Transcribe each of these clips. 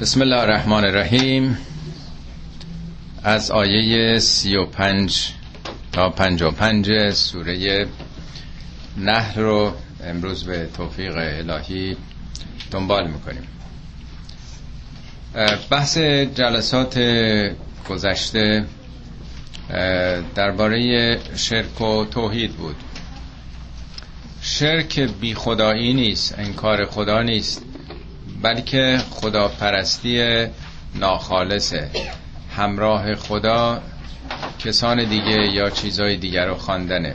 بسم الله الرحمن الرحیم از آیه سی و پنج تا پنج و پنج سوره نهر رو امروز به توفیق الهی دنبال می‌کنیم بحث جلسات گذشته درباره شرک و توحید بود شرک بی خدایی نیست انکار خدا نیست بلکه خداپرستی ناخالصه همراه خدا کسان دیگه یا چیزای دیگر رو خواندنه.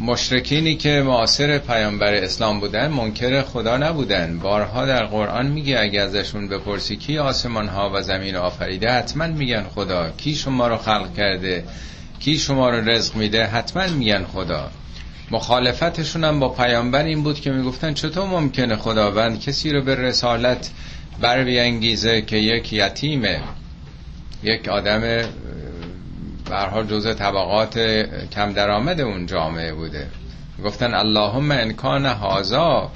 مشرکینی که معاصر پیامبر اسلام بودن منکر خدا نبودن. بارها در قرآن میگه اگه ازشون بپرسی کی آسمان ها و زمین آفریده حتما میگن خدا. کی شما رو خلق کرده کی شما رو رزق میده حتما میگن خدا. مخالفتشون هم با پیامبر این بود که می‌گفتن چطور ممکنه خداوند کسی رو به رسالت بر بیانگیزه که یک یتیمه یک آدم برحال جزء طبقات کم درآمد اون جامعه بوده. گفتن اللهم انکان هازا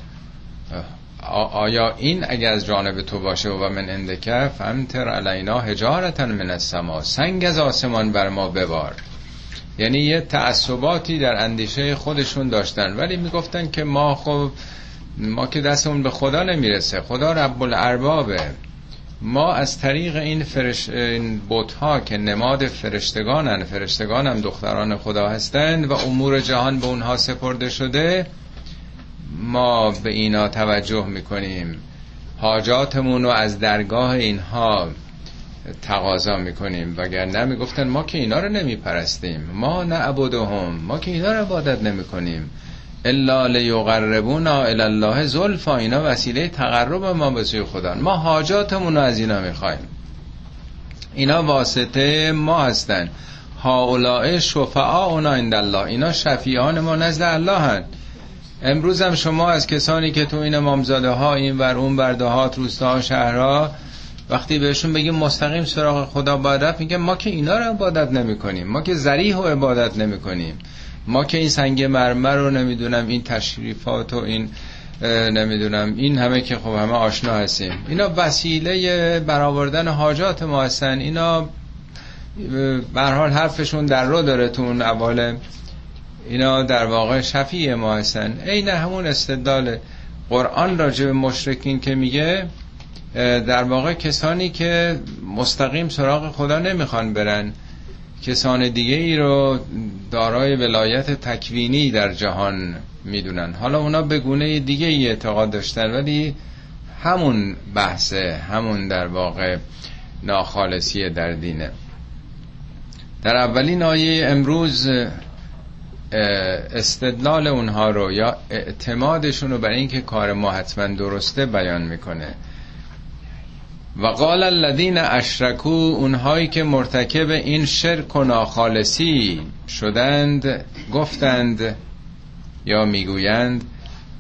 آیا این اگر از جانب تو باشه و من اندکه فهمتر علینا هجارتن من السما. سنگ از آسمان بر ما ببار. یعنی یه تعصباتی در اندیشه خودشون داشتن. ولی می‌گفتن که ما خب ما که دستمون به خدا نمی‌رسه. خدا رب الاربابه ما از طریق این, فرش... این ها که نماد فرشتگانن فرشتگان دختران خدا هستند و امور جهان به اونها سپرده شده ما به اینا توجه می‌کنیم. حاجاتمون رو از درگاه اینها تقاضا می‌کنیم. وگر می‌گفتن ما که اینا رو نمیپرستیم. ما نعبدهم ما که اینا رو عبادت نمی‌کنیم. الا لیقربونا الی الله زلفا. اینا وسیله تقرب ما به سوی خدا ما حاجاتمون رو از اینا می‌خوایم. اینا واسطه ما هستن. هاولاء شفعاؤنا عند الله اینا شفیعان ما نزد الله هن امروز هم شما از کسانی که تو این امامزاده ها این ور اون بردهات روستاها شهرها وقتی بهشون بگیم مستقیم سراغ خدا باید رفت میگه ما که اینا رو عبادت نمی کنیم ما که زریح و عبادت نمی کنیم ما که این سنگ مرمر رو نمی‌دونم این تشریفات و این نمی‌دونم این همه که خب همه آشنا هستیم. اینا وسیله برآوردن حاجات ما هستن. اینا حال حرفشون در رو داره تو اون اول اینا در واقع شفیع ما هستن. عین همون استدلال قرآن راجع به مشرکین که میگه در واقع کسانی که مستقیم سراغ خدا نمی‌خوان برن کسان دیگه ای رو دارای ولایت تکوینی در جهان می‌دونن. حالا اونا به گونه دیگه ای اعتقاد داشتن ولی همون بحثه همون در واقع ناخالصی در دینه. در اولین آیه امروز استدلال اونها رو یا اعتمادشون رو برای اینکه کار ما حتما درسته بیان می‌کنه. و قال الذین اشرکو اونهایی که مرتکب این شرک و ناخالصی شدند گفتند یا می‌گویند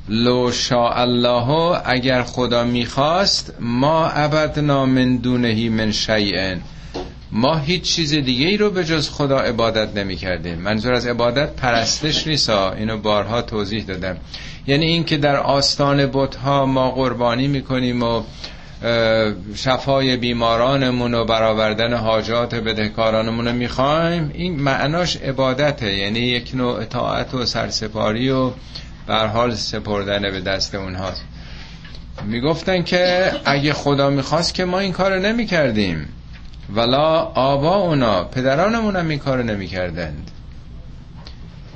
لو شاء الله اگر خدا می‌خواست ما عبدنا من دونهی من شیئن. ما هیچ چیز دیگه ای رو به جز خدا عبادت نمی کردیم منظور از عبادت پرستش نیسا اینو بارها توضیح دادم. یعنی این که در آستان بتها ما قربانی می‌کنیم و شفای بیمارانمون و برآوردن حاجات بدهکارانمون رو می‌خوایم. این معناش عبادته یعنی یک نوع اطاعت و سرسپاری و حال سپردن به دست اونهاست. می‌گفتن که اگه خدا می‌خواست که ما این کارو نمی‌کردیم. ولا آبا اونا پدرانمون هم این کارو نمی‌کردند.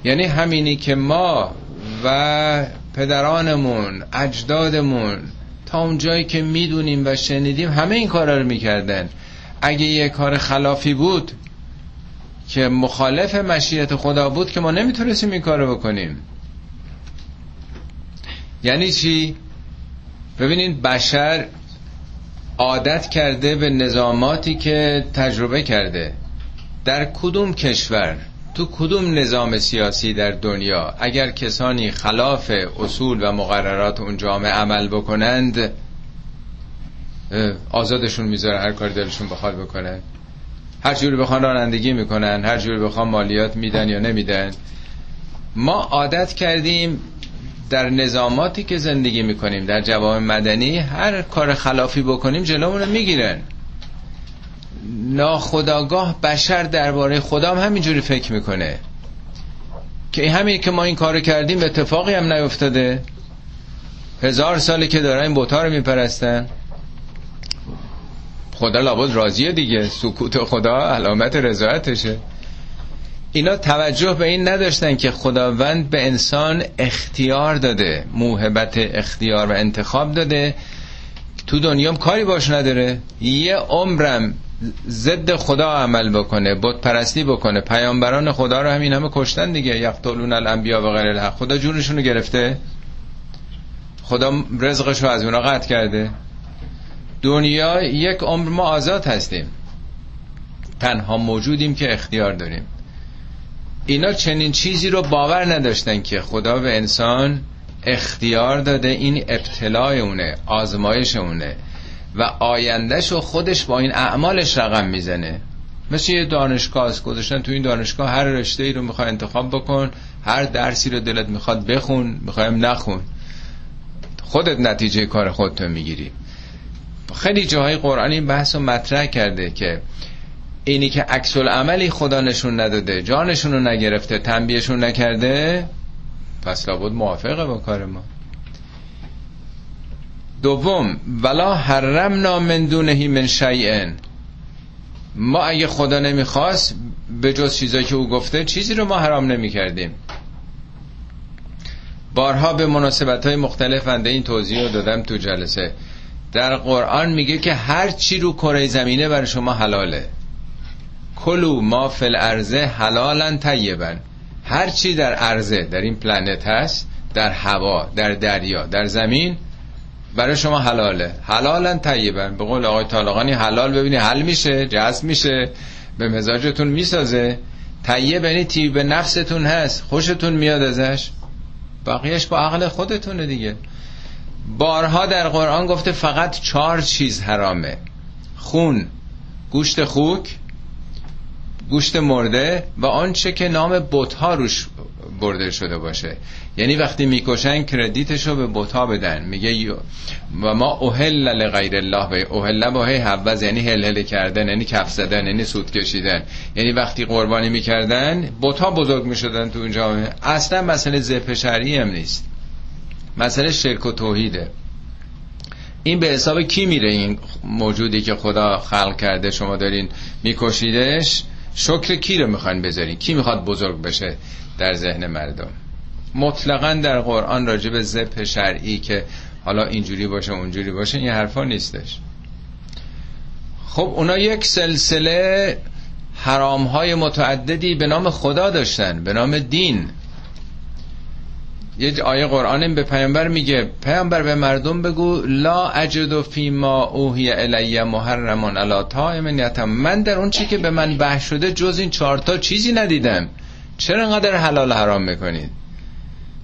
یعنی همینی که ما و پدرانمون اجدادمون تا اون جایی که می‌دونیم و شنیدیم همه این کارا رو می‌کردن. اگه یه کار خلافی بود که مخالف مشیت خدا بود که ما نمی‌تونستیم این کارو بکنیم. یعنی چی؟ ببینید بشر عادت کرده به نظاماتی که تجربه کرده. در کدوم کشور؟ تو کدوم نظام سیاسی در دنیا اگر کسانی خلاف اصول و مقررات اون جامعه عمل بکنند آزادشون می‌ذاره هر کار دلشون بخواد بکنن. هر جوری بخوان رانندگی می‌کنن هر جوری بخوان مالیات میدن یا نمیدن. ما عادت کردیم در نظاماتی که زندگی می‌کنیم در جواب مدنی هر کار خلافی بکنیم جلومون رو می‌گیرن. ناخداگاه بشر درباره خدا هم همینجوری فکر می‌کنه. که همین که ما این کارو کردیم اتفاقی هم نیفتاده. هزار سالی که دارن این بوتا رو میپرستن. خدا لابد راضیه دیگه. سکوت خدا علامت رضایتشه. اینا توجه به این نداشتن که خداوند به انسان اختیار داده. موهبت اختیار و انتخاب داده. تو دنیام کاری باش نداره. یه عمرم ضد خدا عمل بکنه بت پرستی بکنه. پیامبران خدا رو همین همه کشتن دیگه. یقتلون الانبیا و غیر الحق. خدا جونشون رو گرفته. خدا رزقش رو از اونا قطع کرده. دنیا یک عمر ما آزاد هستیم. تنها موجودیم که اختیار داریم. اینا چنین چیزی رو باور نداشتن که خدا به انسان اختیار داده. این ابتلاع اونه آزمایش اونه. و آیندهش و خودش با این اعمالش رقم می‌زنه. مثل یه دانشگاه است گذاشتن تو این دانشگاه هر رشته ای رو می‌خوای انتخاب بکن هر درسی رو دلت می‌خواد بخون می‌خوایم نخون. خودت نتیجه کار خودتو می‌گیری. خیلی جاهای قرآن این بحث رو مطرح کرده که اینی که عکس عملی خدا نشون نداده جانشون رو نگرفته تنبیهشون نکرده پس لابد موافقه با کار ما. دوم ولا حرمنا من دونهی من شیئن ما اگه خدا نمی‌خواست به جز چیزایی که او گفته چیزی رو ما حرام نمی کردیم بارها به مناسبت های مختلف انده این توضیح رو دادم تو جلسه. در قرآن میگه که هر چی رو کره زمینه برای شما حلاله. کلو ما فل ارزه حلالا طیبن هر چی در ارزه در این پلنت هست در هوا در دریا در زمین برای شما حلاله. حلالا طیبن. به قول آقای طالقانی حلال ببینی حل میشه جذب میشه به مزاجتون می‌سازه. طیب یعنی تیب نفستون هست خوشتون میاد ازش. بقیهش با عقل خودتونه دیگه. بارها در قرآن گفته فقط چهار چیز حرامه. خون گوشت خوک گوشت مرده و آنچه که نام بتها روش برده شده باشه. یعنی وقتی می‌کشن کردیتشو به بتا بدن. میگه و ما اوهل لغیر الله به اوهل با هی حوز یعنی هل هل کردن یعنی کف زدن یعنی سود کشیدن. یعنی وقتی قربانی می‌کردن بتا بزرگ می‌شدن تو اون جامعه. اصلا مسئله شرعی هم نیست. مسئله شرک و توحیده. این به حساب کی میره این موجودی که خدا خلق کرده شما دارین میکشیدش؟ شکر کی رو می‌خواین بذارین؟ کی می‌خواد بزرگ بشه؟ در ذهن مردم. مطلقا در قرآن راجع به ذبح شرعی که حالا اینجوری باشه اونجوری باشه این حرفا نیستش. خب اونا یک سلسله حرام های متعددی به نام خدا داشتن به نام دین. یه آیه قرآن به پیامبر میگه پیامبر به مردم بگو لا اجد فی ما اوهی الی محرمون علی طائم من در اون چی که به من بحث شده جز این چهارتا چیزی ندیدم. چرا انقدر حلال حرام می‌کنید؟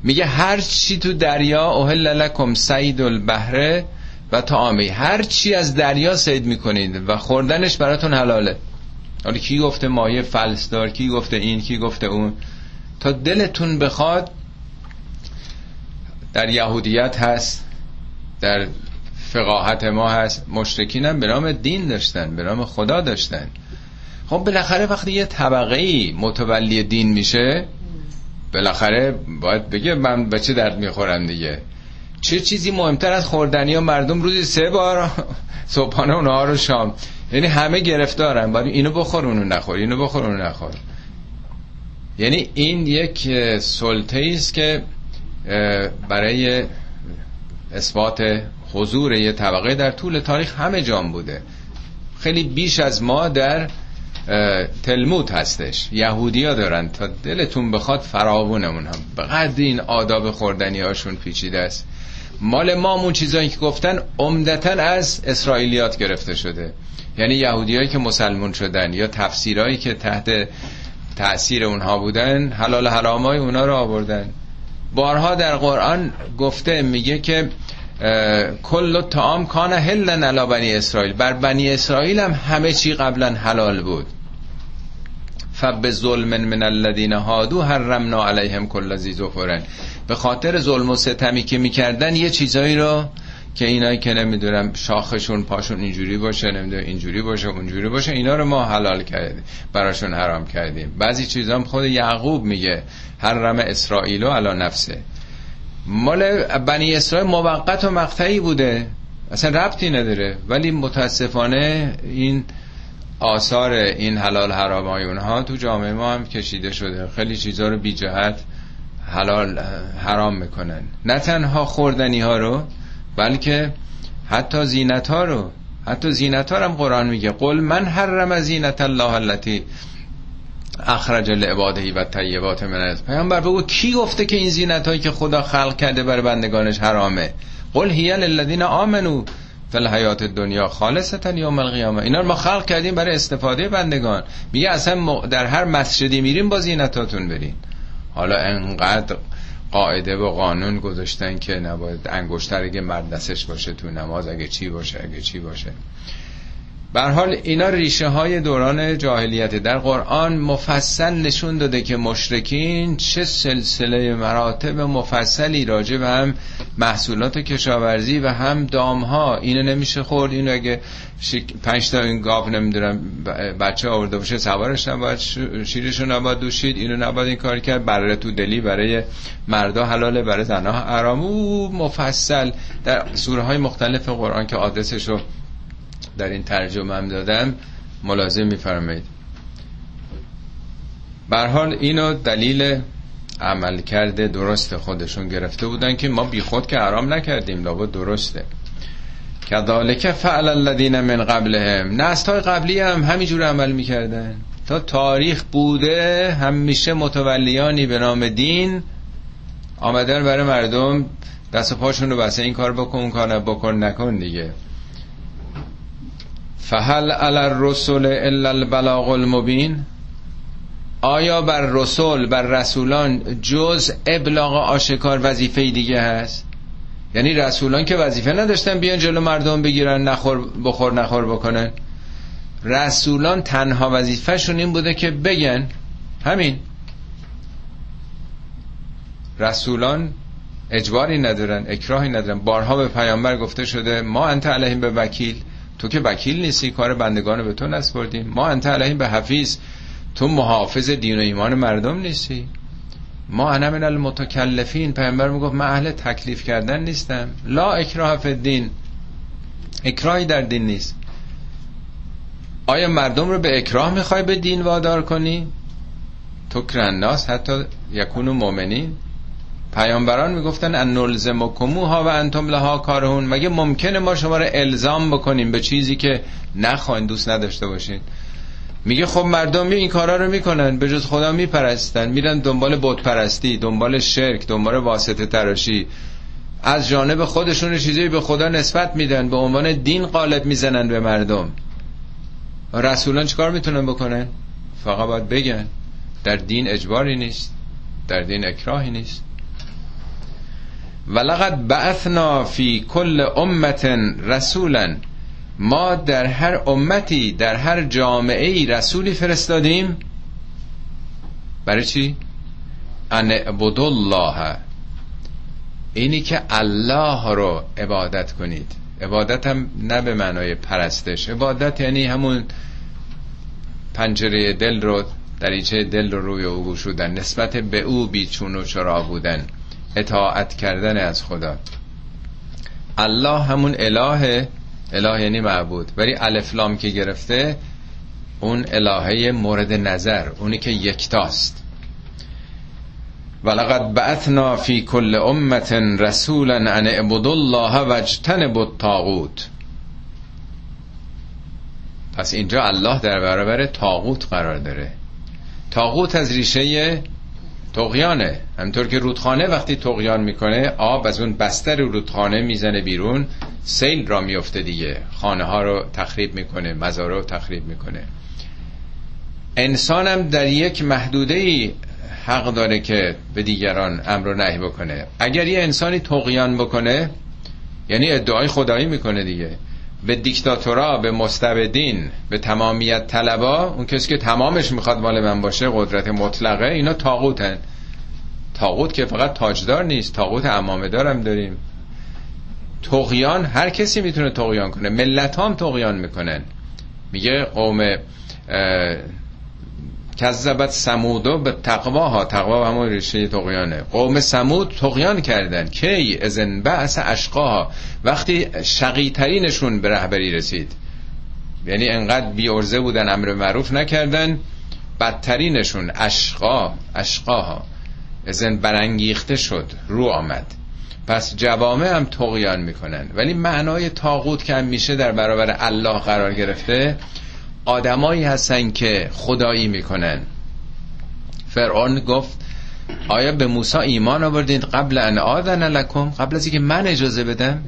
میگه هر چی تو دریا اوهل لکم سید البحره و تعامی هر چی از دریا سید می‌کنید و خوردنش براتون حلاله. حالا کی گفته مایه فلس دار کی گفته این کی گفته اون؟ تا دلتون بخواد در یهودیت هست در فقاهت ما هست. مشرکین هم به نام دین داشتن به نام خدا داشتن. خب بالاخره وقتی یه طبقه ای متولی دین میشه بالاخره باید بگه من به چه درد می‌خورم دیگه. چه چیزی مهمتر از خوردنی ها مردم روزی سه بار صبحانه و نهار و شام. یعنی همه گرفتارن. باید اینو بخور اونو نخور اینو بخور اونو نخور. یعنی این یک سلطه است که برای اثبات حضور یه طبقه در طول تاریخ همه جام بوده. خیلی بیش از ما در تلمود هستش. یهودی ها دارن. تا دلتون بخواد فراوونمون هم. بقدر این آداب خوردنی هاشون پیچیده است. مال ما اون چیزایی که گفتن عمدتا از اسرائیلیات گرفته شده. یعنی یهودیایی که مسلمون شدن یا تفسیرهایی که تحت تأثیر اونها بودن حلال حرامای اونا رو آوردن. بارها در قرآن گفته میگه که کل تعام کان هلن علا بنی اسرائیل. بر بنی اسرائیل هم همه چی قبلا حلال بود. فب ظلم من الذین هادو حرمنا علیهم کل ذی ظفرن. به خاطر ظلم و ستمی که می‌کردن یه چیزایی رو که اینایی که نمی‌دونم شاخشون پاشون اینجوری باشه نمی‌دونم اینجوری باشه اونجوری باشه اینا رو ما حلال کردیم براشون حرام کردیم. بعضی چیزا هم خود یعقوب میگه حرم اسرائیل علی نفسه. مال بنی اسرائیل موقت و مقطعی بوده. اصلا ربطی نداره. ولی متاسفانه این آثار این حلال حرام اونها تو جامعه ما هم کشیده شده. خیلی چیزها رو بی جهت حلال حرام می‌کنن. نه تنها خوردنی ها رو بلکه حتی زینت ها رو. حتی زینت ها هم قرآن میگه. قل من حرم زینت الله التي اخرج لعباده و طیبات من از پیامبر. بگو کی گفته که این زینت هایی که خدا خلق کرده برای بندگانش حرامه؟ قل هی للذین آمنو فی الحیات دنیا خالصتا یوم القیامه. اینا رو ما خلق کردیم برای استفاده بندگان. میگه اصلا در هر مسجدی میریم با زینتاتون برین. حالا انقدر قاعده و قانون گذاشتن که نباید انگشتر اگه مرد باشه تو نماز اگه چی باشه اگه چی باشه. حال اینا ریشه های دوران جاهلیت. در قرآن مفصل نشون داده که مشرکین چه سلسله مراتب مفصلی راجع به هم محصولات کشاورزی و هم دام ها اینو نمیشه خورد. اینو اگه پنج تا این گاو نمی‌دونم بچه آورده باشه سوارش نباید شیرشو نباید دوشید. اینو نباید این کار کرد. برای تو دلی برای مردا حلاله برای زنها حرام. او مفصل. در سوره های مختلف قرآن که آدرسش رو در این ترجمه هم دادم ملازم میفرمایید. حال اینو دلیل عمل کرده درست خودشون گرفته بودن که ما بیخود که حرام نکردیم لابد درسته. کذالک فعل الذین من قبلهم. نسل های قبلی هم همینجور عمل می‌کردن. تا تاریخ بوده همیشه متولیانی به نام دین آمدن برای مردم دست و پاشون رو بسه این کار بکن اون کار بکن نکن دیگه. فهل علی الرسول الا البلاغ المبین؟ آیا بر رسول بر رسولان جز ابلاغ آشکار وظیفه دیگه هست؟ یعنی رسولان که وظیفه نداشتن بیان جلو مردم بگیرن نخور بخور نخور بکنن. رسولان تنها وظیفهشون این بوده که بگن همین. رسولان اجباری ندارن اکراهی ندارن. بارها به پیامبر گفته شده ما انت علیهم به وکیل. تو که وکیل نیستی کار بندگان به تو نسپردیم. ما انت علیهم به حفیظ. تو محافظ دین و ایمان مردم نیستی. ما انا من المتکلفین. پیامبر می‌گفت من اهل تکلیف کردن نیستم. لا اکراه فی الدین. اکراهی در دین نیست. آیا مردم رو به اکراه می‌خوای به دین وادار کنی؟ تو کرناس حتی یکون مؤمنین. پیامبران می‌گفتن ان نلزمکموها و انتم لها کارهون. مگه ممکنه ما شما رو الزام بکنیم به چیزی که نخواین دوست نداشته باشین؟ میگه خب مردم این کارا رو می‌کنن به جز خدا میپرستن. میرن دنبال بت پرستی دنبال شرک دنبال واسطه تراشی. از جانب خودشون چیزی به خدا نسبت میدن به عنوان دین قالب می‌زنن به مردم. رسولان چیکار می‌تونن بکنن؟ فقط باید بگن در دین اجباری نیست در دین اکراهی نیست. ولقد بعثنا فی کل امت رسولا. ما در هر امتی در هر جامعه ای رسولی فرستادیم. برای چی؟ ان الله اینی که الله رو عبادت کنید. عبادت هم نه به معنای پرستش. عبادت یعنی همون پنجره دل رو دریچه دل رو روی او گشودن. نسبت به او بیچون و چرا بودن. اطاعت کردن از خدا. الله همون اله اله یعنی معبود. ولی الفلام که گرفته اون الهه مورد نظر اونی که یکتاست. ولقد بعثنا فی کل امت رسولا ان اعبدوا الله واجتنبوا الطاغوت. پس اینجا الله در برابر تاغوت قرار داره. تاغوت از ریشه تقیانه همطور که رودخانه وقتی تقیان می‌کنه آب از اون بستر رودخانه می‌زنه بیرون سیل را میفته دیگه. خانه ها رو تخریب می‌کنه مزاره رو تخریب می‌کنه. انسانم در یک محدوده ای حق داره که به دیگران امر و نهی بکنه. اگر یه انسانی تقیان بکنه یعنی ادعای خدایی می‌کنه دیگه. به دیکتاتورا به مستبدین به تمامیت طلبا اون کسی که تمامش می‌خواد مال من باشه قدرت مطلقه اینا تاغوتن. تاغوت که فقط تاجدار نیست تاغوت امامه دارم داریم. تقیان هر کسی می‌تونه تقیان کنه. ملت هم تقیان می‌کنن. میگه قوم کذبت سمودو به تقواها. تقوا همون ریشه تقیانه قوم سمود تقیان کردن. کی ازن بعث اشقاها. وقتی شقی ترینشون به رهبری رسید. یعنی انقدر بی ارزه بودن امر معروف نکردن. بدترینشون اشقا اشقاها. ازن برانگیخته شد. رو آمد. پس جوامع هم تقیان می‌کنن. ولی معنای تاغوت که هم میشه در برابر الله قرار گرفته آدمایی هستن که خدایی می‌کنن. فرعون گفت آیا به موسی ایمان آوردید؟ قبل ان آذن لکم. قبل از اینکه من اجازه بدم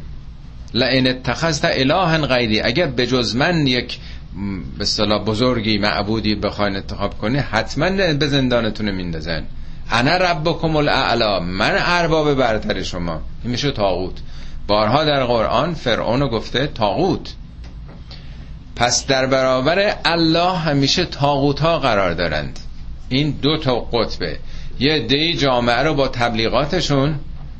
لئن اتخذت الها غیری. اگر جز من یک به اصطلاح بزرگی معبودی بخواین انتخاب کنی حتما به زندانتون میندازن. انا ربکم الاعلا. من ارباب برتر شما. این میشه تاغوت. بارها در قرآن فرعون گفته تاغوت. پس در برابر الله همیشه تاغوت ها قرار دارند. این دو تا قطبه. یه دی جامعه رو با تبلیغاتشون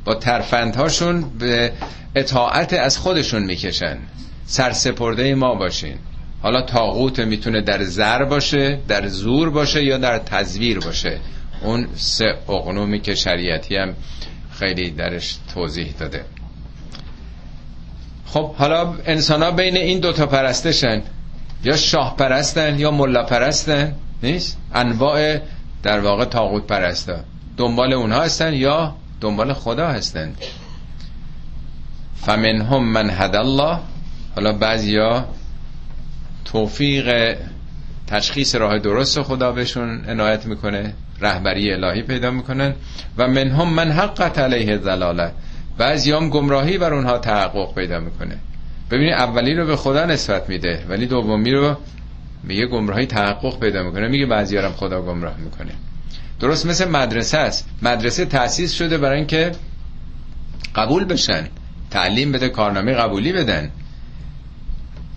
با ترفندهاشون به اطاعت از خودشون می‌کشن. سرسپرده ما باشین. حالا تاغوت می‌تونه در زر باشه در زور باشه یا در تزویر باشه. اون سه اقنومی که شریعتی هم خیلی درش توضیح داده. خب حالا انسان ها بین این دوتا پرستشن. یا شاه پرستن یا ملا پرستن نیست؟ انواع در واقع تاغوت پرستا. دنبال اونها هستن یا دنبال خدا هستن. فمنهم من هد الله. حالا بعضیا توفیق تشخیص راه درست خدا بهشون عنایت می‌کنه رهبری الهی پیدا می‌کنن. و منهم من حقت علیه ضلاله بعضی هم گمراهی بر اونها تحقق پیدا می‌کنه. ببینید اولی رو به خدا نسبت میده ولی دومی رو میگه گمراهی تحقق پیدا می‌کنه میگه بعضی هم خدا گمراه می‌کنه. درست مثل مدرسه است. مدرسه تأسیس شده برای اینکه قبول بشن. تعلیم بده کارنامه قبولی بدن.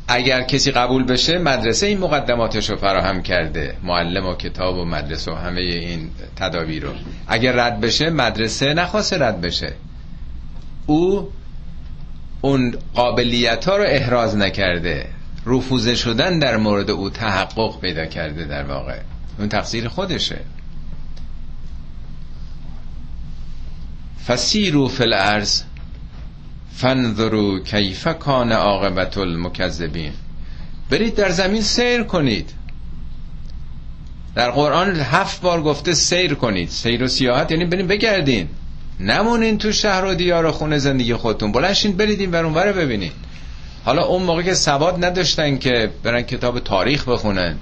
اگر کسی قبول بشه مدرسه این مقدماتش رو فراهم کرده. معلم و کتاب و مدرسه و همه این تدابیر رو. اگر رد بشه مدرسه نخواسته رد بشه. او اون قابلیت ها رو احراز نکرده. رفوزه شدن در مورد او تحقق پیدا کرده در واقع. اون تقصیر خودشه. فسیرو فی الارض فنظرو کیف کان عاقبت المکذبین. برید در زمین سیر کنید. در قرآن هفت بار گفته سیر کنید. سیر و سیاحت یعنی برید بگردین. نمونین تو شهر و دیار و خونه زندگی خودتون. بلنشین برید این برون رو ببینید حالا اون موقع که سواد نداشتن که برن کتاب تاریخ بخونن.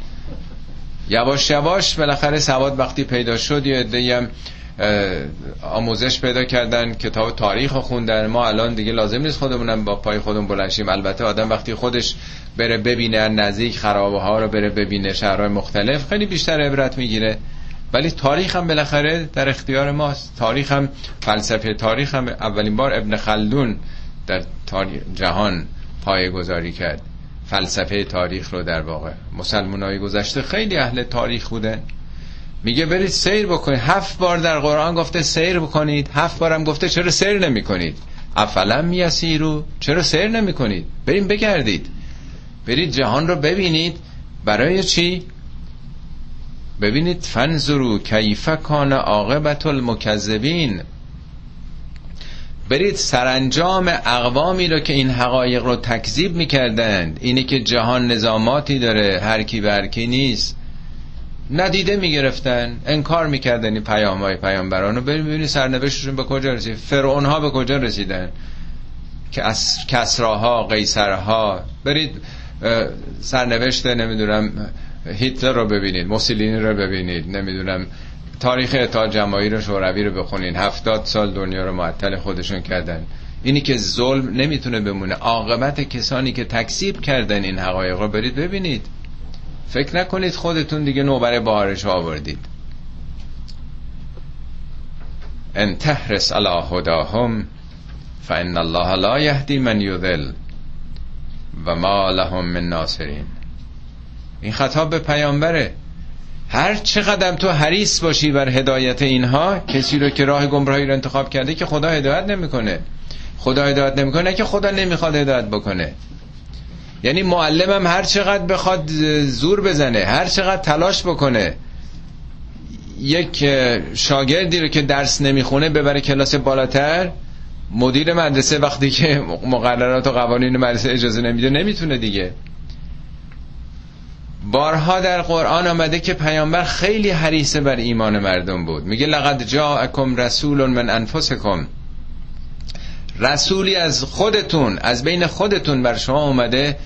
یواش یواش بالاخره سواد وقتی پیدا شد یه هم آموزش پیدا کردن کتاب تاریخ خوندن. ما الان دیگه لازم نیست خودمونم با پای خودمون بلنشیم البته آدم وقتی خودش بره ببینه نزدیک خرابه ها رو بره ببینه شهرهای مختلف خیلی بیشتر عبرت می‌گیره. ولی تاریخ هم بالاخره در اختیار ماست. تاریخ هم فلسفه تاریخ هم اولین بار ابن خلدون در جهان پای گذاری کرد. فلسفه تاریخ رو در واقع. مسلمان های گذشته خیلی اهل تاریخ بودن. میگه برید سیر بکنید. هفت بار در قرآن گفته سیر بکنید. هفت بارم گفته چرا سیر نمی کنید افلم میسیرو چرا سیر نمی کنید بریم بگردید. برید جهان رو ببینید. برای چی؟ ببینید فنظرو کیف کان عاقبت المکذبین. برید سرانجام اقوامی رو که این حقایق رو تکذیب می‌کردند. اینه که جهان نظاماتی داره هر کی برکی نیست. ندیده می‌گرفتن انکار می‌کردن این پیام های پیامبران رو ببینید سرنوشتشون به کجا رسید. فرعون ها به کجا رسیدن؟ که کسراها قیصرها. برید سرنوشت نمی‌دونم هیتلر رو ببینید موسولینی رو ببینید نمی‌دونم تاریخ اتحاد جماهیر رو شوروی رو بخونید هفتاد سال دنیا رو معطل خودشون کردن. اینی که ظلم نمی‌تونه بمونه. عاقبت کسانی که تکسیب کردن این حقایق رو برید ببینید. فکر نکنید خودتون دیگه نوبر بارش آوردید. ان تحرس علی هداهم فان الله لا یهدی من یضل و ما لهم من ناصرین. این خطاب به پیامبره. هر چقدر تو حریص باشی بر هدایت اینها کسی رو که راه گمراهی رو انتخاب کرده که خدا هدایت نمی‌کنه. خدا هدایت نمی‌کنه که خدا نمی‌خواد هدایت بکنه. یعنی معلمم هر چقدر بخواد زور بزنه هر چقدر تلاش بکنه یک شاگردی رو که درس نمی‌خونه ببره کلاس بالاتر مدیر مدرسه وقتی که مقررات و قوانین مدرسه اجازه نمیده نمی‌تونه دیگه. بارها در قرآن آمده که پیامبر خیلی حریصه بر ایمان مردم بود. میگه لقد جاءکم رسول من انفسکم. رسولی از خودتون از بین خودتون بر شما اومده.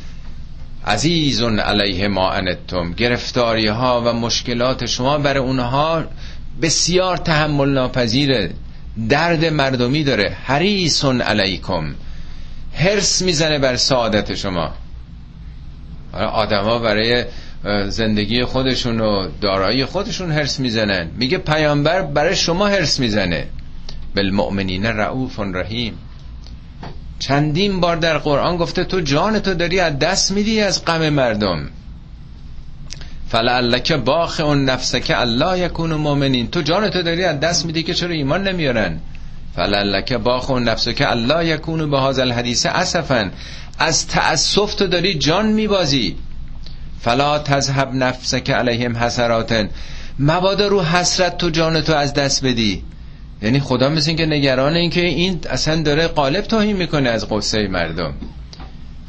عزیز علیه ما انتم. گرفتاری ها و مشکلات شما بر اونها بسیار تحمل ناپذیره درد مردمی داره. حریص علیکم. هرس می‌زنه بر سعادت شما. آدما برای زندگی خودشون و دارایی خودشون هرس می‌زنن. میگه پیامبر برای شما هرس می‌زنه. بالمؤمنین رعوف رحیم. چندین بار در قرآن گفته تو جان تو داری از دست میدی از غم مردم. فلعلک باخ اون نفسک الله یکون مؤمنین. تو جان تو داری از دست میدی که چرا ایمان نمیارن. فلعلک باخ اون نفسک الله یکون. به هذا الحدیث اسفا از تأسف تو داری جان میبازی. فلا تذهب نفسک علیهم حسراتن. مبادا رو حسرت تو جان تو از دست بدی. یعنی خدا مثل که نگران این که این اصلا داره قالب توهین می‌کنه از قصه مردم.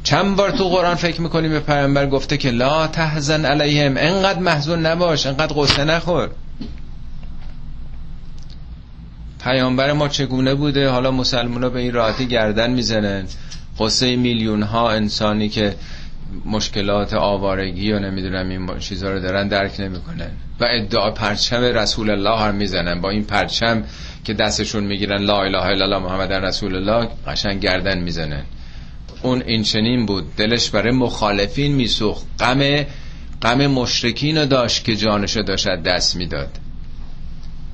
چند بار تو قرآن فکر می‌کنیم به پیامبر گفته که لا تحزن علیهم. انقدر محزون نباش انقدر قصه نخور. پیامبر ما چگونه بوده؟ حالا مسلمان به این راحتی گردن می‌زنن. قصه میلیون ها انسانی که مشکلات آوارگی و نمی‌دونم این چیزها رو دارن درک نمی‌کنن. و ادعا پرچم رسول الله هم می‌زنن. با این پرچم که دستشون می‌گیرن لا اله الا الله محمد رسول الله قشنگ گردن می‌زنن. اون این چنین بود. دلش برای مخالفین میسوخت. غم غم مشرکین رو داشت که جانشو داشت دست می‌داد.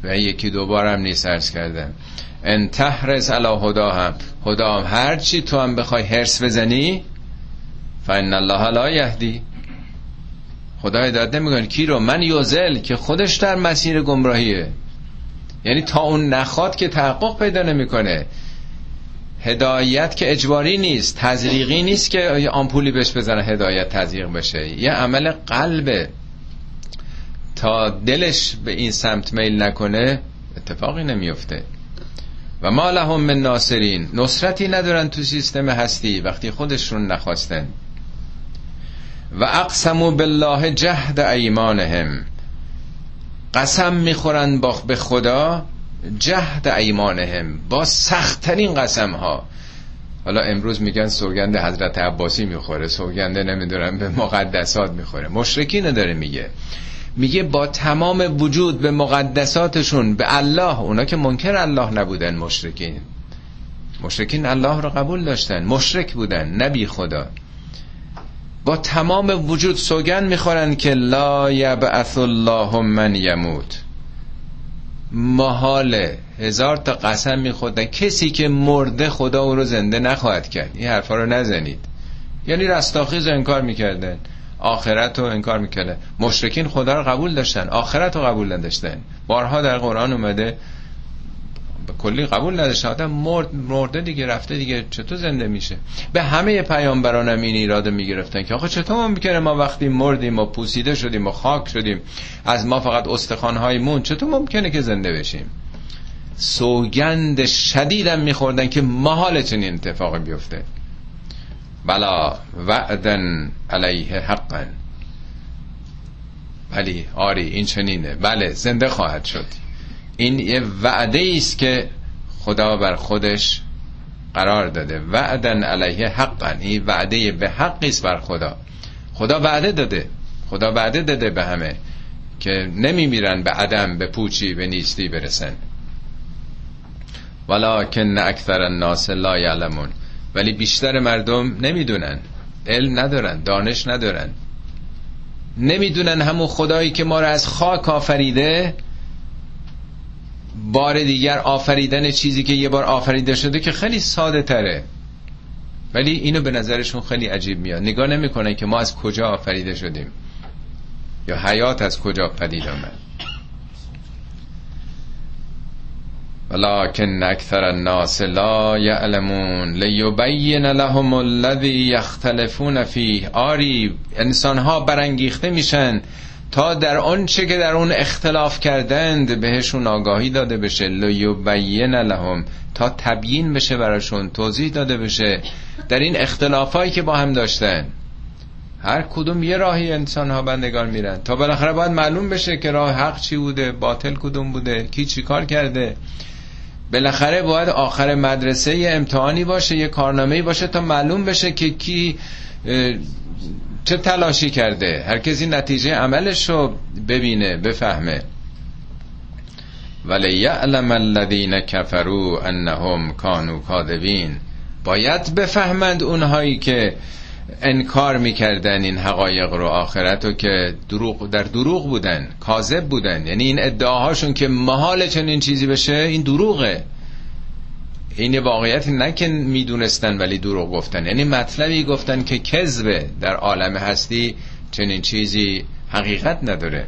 و یکی دوبار هم نیست ارز کردم. ان تحرس علی هدا هم هدا هم هر چی تو هم بخوای هرس بزنی فان الله لا یهدی خدا هدایت نمی‌کنه کی رو؟ من یوزل که خودش در مسیر گمراهیه. یعنی تا اون نخواد که تحقق پیدا نمی‌کنه. هدایت که اجباری نیست تزریقی نیست که آمپولی بهش بزنه هدایت تزریق بشه. یه عمل قلبه. تا دلش به این سمت میل نکنه اتفاقی نمیفته و ما لهم من ناصرین. نصرتی ندارن تو سیستم هستی وقتی خودشون نخواستن. و اقسمو بالله جهد ایمانهم. قسم می‌خورن با به خدا جهد ایمانهم با سختترین قسم ها حالا امروز میگن سوگند حضرت عباسی می‌خوره سوگنده نمی‌دونم به مقدسات می‌خوره. مشرکین داره میگه. میگه با تمام وجود به مقدساتشون به الله اونا که منکر الله نبودن مشرکین. مشرکین الله رو قبول داشتن مشرک بودن نبی خدا. با تمام وجود سوگن می‌خورن که لا یبعث الله من یموت. محاله هزار تا قسم میخوردن. کسی که مرده خدا او رو زنده نخواهد کرد. این حرفا رو نزنید. یعنی رستاخیز انکار می‌کردن. آخرت رو انکار می‌کردن. مشرکین خدا رو قبول داشتن. آخرت رو قبول نداشتن. بارها در قرآن اومده کلی قبول نداشته آدم مرد مرده دیگه رفته دیگه. چطور زنده میشه؟ به همه پیامبران هم این ایراد می‌گرفتن که آخه چطور ممکنه ما وقتی مردیم و پوسیده شدیم و خاک شدیم. از ما فقط استخوانهای مون چطور ممکنه که زنده بشیم؟ سوگند شدیدم میخوردن که محال چنین اتفاقی بیفته. بلا وعدن علیه حقا ولی آری این چنینه. بله زنده خواهد شد. این یه وعده است که خدا بر خودش قرار داده. وعدن علیه حقا این وعده به حقی است بر خدا. خدا وعده داده. خدا وعده داده به همه که نمیمیرن به عدم به پوچی به نیستی برسن. ولکن اکثر الناس لا یعلمون. ولی بیشتر مردم نمی‌دونن. علم ندارن دانش ندارن. نمی‌دونن همون خدایی که ما رو از خاک آفریده بار دیگر آفریدن چیزی که یه بار آفریده شده که خیلی ساده تره. ولی اینو به نظرشون خیلی عجیب میاد. نگاه نمی‌کنن که ما از کجا آفریده شدیم. یا حیات از کجا پدید آمد. ولكن اکثر الناس لا یعلمون لیبین لهم الذی یختلفون فیه. آری انسان ها برانگیخته میشن. تا در آن چه که در اون اختلاف کردند بهشون آگاهی داده بشه. لیبین لهم. تا تبیین بشه براشون توضیح داده بشه. در این اختلافایی که با هم داشتن. هر کدوم یه راهی انسان ها بندگان میرن. تا بالاخره باید معلوم بشه که راه حق چی بوده باطل کدوم بوده کی چی کار کرده. بالاخره باید آخر مدرسه یه امتحانی باشه یه کارنامه باشه تا معلوم بشه که کی چه تلاشی کرده؟ هر کسی نتیجه عملش رو ببینه بفهمه. ولی یعلم الذین کفروا انهم کانوا کاذبین. باید بفهمند اونهایی که انکار می‌کردن این حقایق رو آخرت رو که دروغ در دروغ بودن کاذب بودن. یعنی این ادعاهاشون که محال چنین چیزی بشه این دروغه. این واقعیت نه که می‌دونستن ولی دروغ گفتن. یعنی مطلبی گفتن که کذبه در عالم هستی چنین چیزی حقیقت نداره.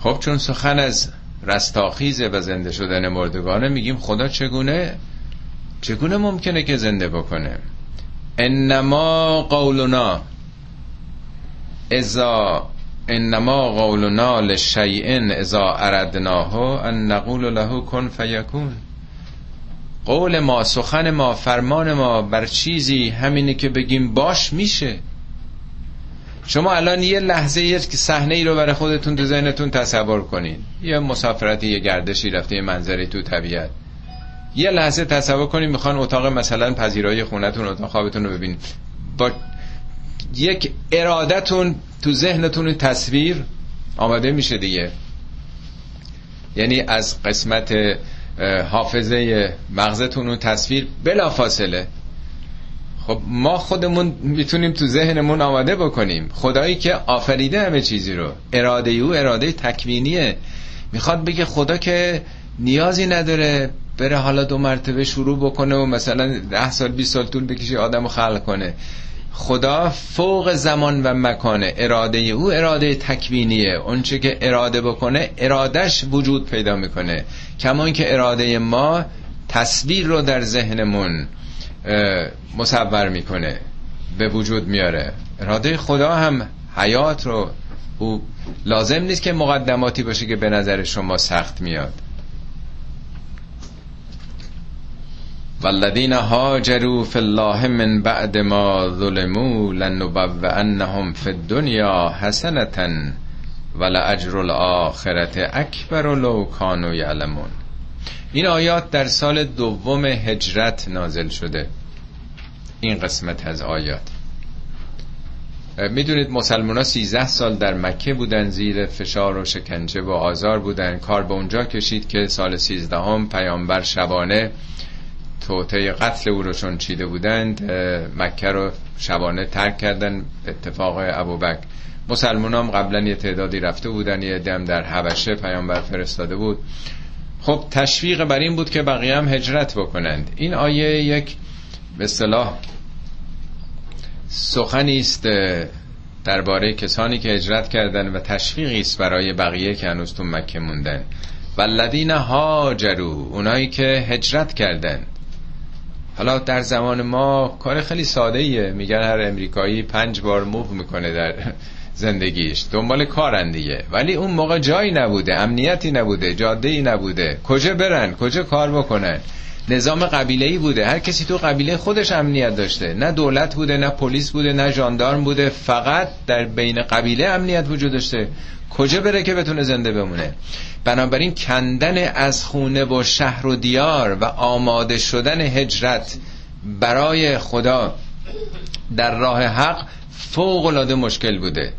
خب چون سخن از رستاخیزه و زنده شدن مردگانه میگیم خدا چگونه؟ چگونه ممکنه که زنده بکنه؟ انما قولنا ازا انما قولنا لشیء اذا اردناه ان نقول له کن فیکون. قول ما سخن ما فرمان ما بر چیزی همینه که بگیم باش میشه. شما الان یه لحظه یه صحنه ای رو برای خودتون تو ذهنتون تصور کنین. یه مسافرتی یه گردشی رفته یه منظری تو طبیعت. یه لحظه تصور کنین می‌خوان اتاق مثلا پذیرایی خونتون اتاق خوابتون رو ببینید با یک ارادتون تو ذهنتون تصویر آماده میشه دیگه. یعنی از قسمت حافظه مغزتون اون تصویر بلا فاصله خب ما خودمون می‌تونیم تو ذهنمون آماده بکنیم. خدایی که آفریده همه چیزی رو. اراده او اراده تکوینیه. می‌خواد بگه خدا که نیازی نداره بره حالا دو مرتبه شروع بکنه و مثلا ده سال 20 سال طول بکشه آدم رو خلق کنه. خدا فوق زمان و مکانه اراده او اراده تکوینیه. اونچه که اراده بکنه ارادش وجود پیدا می‌کنه. کمان که اراده ما تصویر رو در ذهنمون مصور می‌کنه به وجود میاره. اراده خدا هم حیات رو او لازم نیست که مقدماتی باشه که به نظر شما سخت میاد. والذین هاجروا فی الله من بعد ما ظلموا لنبوئنهم فی الدنیا حسنة ولأجر الآخرة اکبر لو کانوا یعلمون. این آیات در سال دوم هجرت نازل شده. این قسمت از آیات. می‌دونید مسلمان ها 13 سال در مکه بودن زیر فشار و شکنجه و آزار بودن. کار به اونجا کشید که سال 13 هم پیامبر شبانه توطه قتل او رو چون چیده بودند مکه رو شبانه ترک کردن اتفاق ابوبکر. مسلمان هم قبلا یه تعدادی رفته بودن یه دم در حبشه پیامبر فرستاده بود. خب تشویق بر این بود که بقیه هم هجرت بکنند. این آیه یک به صلاح سخنی است درباره کسانی که هجرت کردن و تشویقی است برای بقیه که هنوز تو مکه موندن. والذین هاجروا اونایی که هجرت کردند. حالا در زمان ما کار خیلی ساده ایه میگن هر امریکایی پنج بار موو می‌کنه در زندگیش. دنبال کارن دیگه. ولی اون موقع جایی نبوده امنیتی نبوده جاده ای نبوده. کجا برن؟ کجا کار بکنن؟ نظام قبیله ای بوده. هر کسی تو قبیله خودش امنیت داشته. نه دولت بوده نه پلیس بوده نه ژاندارم بوده. فقط در بین قبیله امنیت وجود داشته. کجا بره که بتونه زنده بمونه؟ بنابراین کندن از خونه و شهر و دیار و آماده شدن هجرت برای خدا در راه حق فوق العاده مشکل بوده.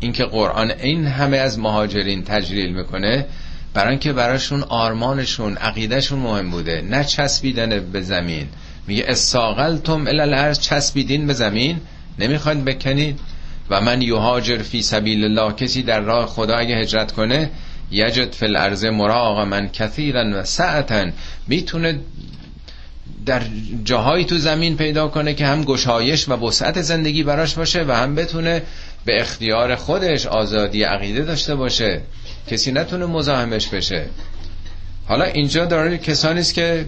اینکه قرآن این همه از مهاجرین تجلیل می‌کنه برای اینکه براشون آرمانشون عقیدهشون مهم بوده. نه چسبیدن به زمین. میگه استاقلتم الالعرض چسبیدین به زمین. نمی‌خواید بکنید. و من یهاجر فی سبیل الله کسی در راه خدا اگه هجرت کنه یجد فی الارض من کثیرا و سعتا می‌تونه در جاهایی تو زمین پیدا کنه که هم گشایش و وسعت زندگی براش باشه و هم بتونه به اختیار خودش آزادی عقیده داشته باشه. کسی نتونه مزاحمش بشه. حالا اینجا داره کسانی است که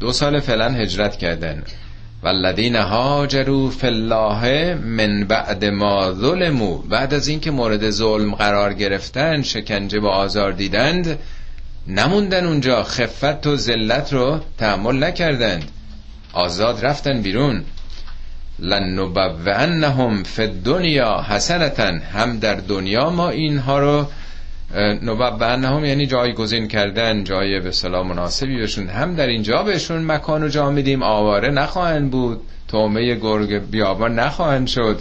دو سال فعلا هجرت کردن. والذین هاجروا فی الله من بعد ما ظلموا. بعد از اینکه مورد ظلم قرار گرفتن شکنجه و آزار دیدند نموندن اونجا. خفت و ذلت رو تحمل نکردند. آزاد رفتن بیرون. لنبوعنهم فی الدنیا حسنتا. هم در دنیا ما اینها رو نبوعنهم یعنی جایگزین کردن جای به سلام مناسبی بهشون هم در اینجا بهشون مکان و جا میدیم آواره نخواهند بود تومه گرگ بیابان نخواهند شد.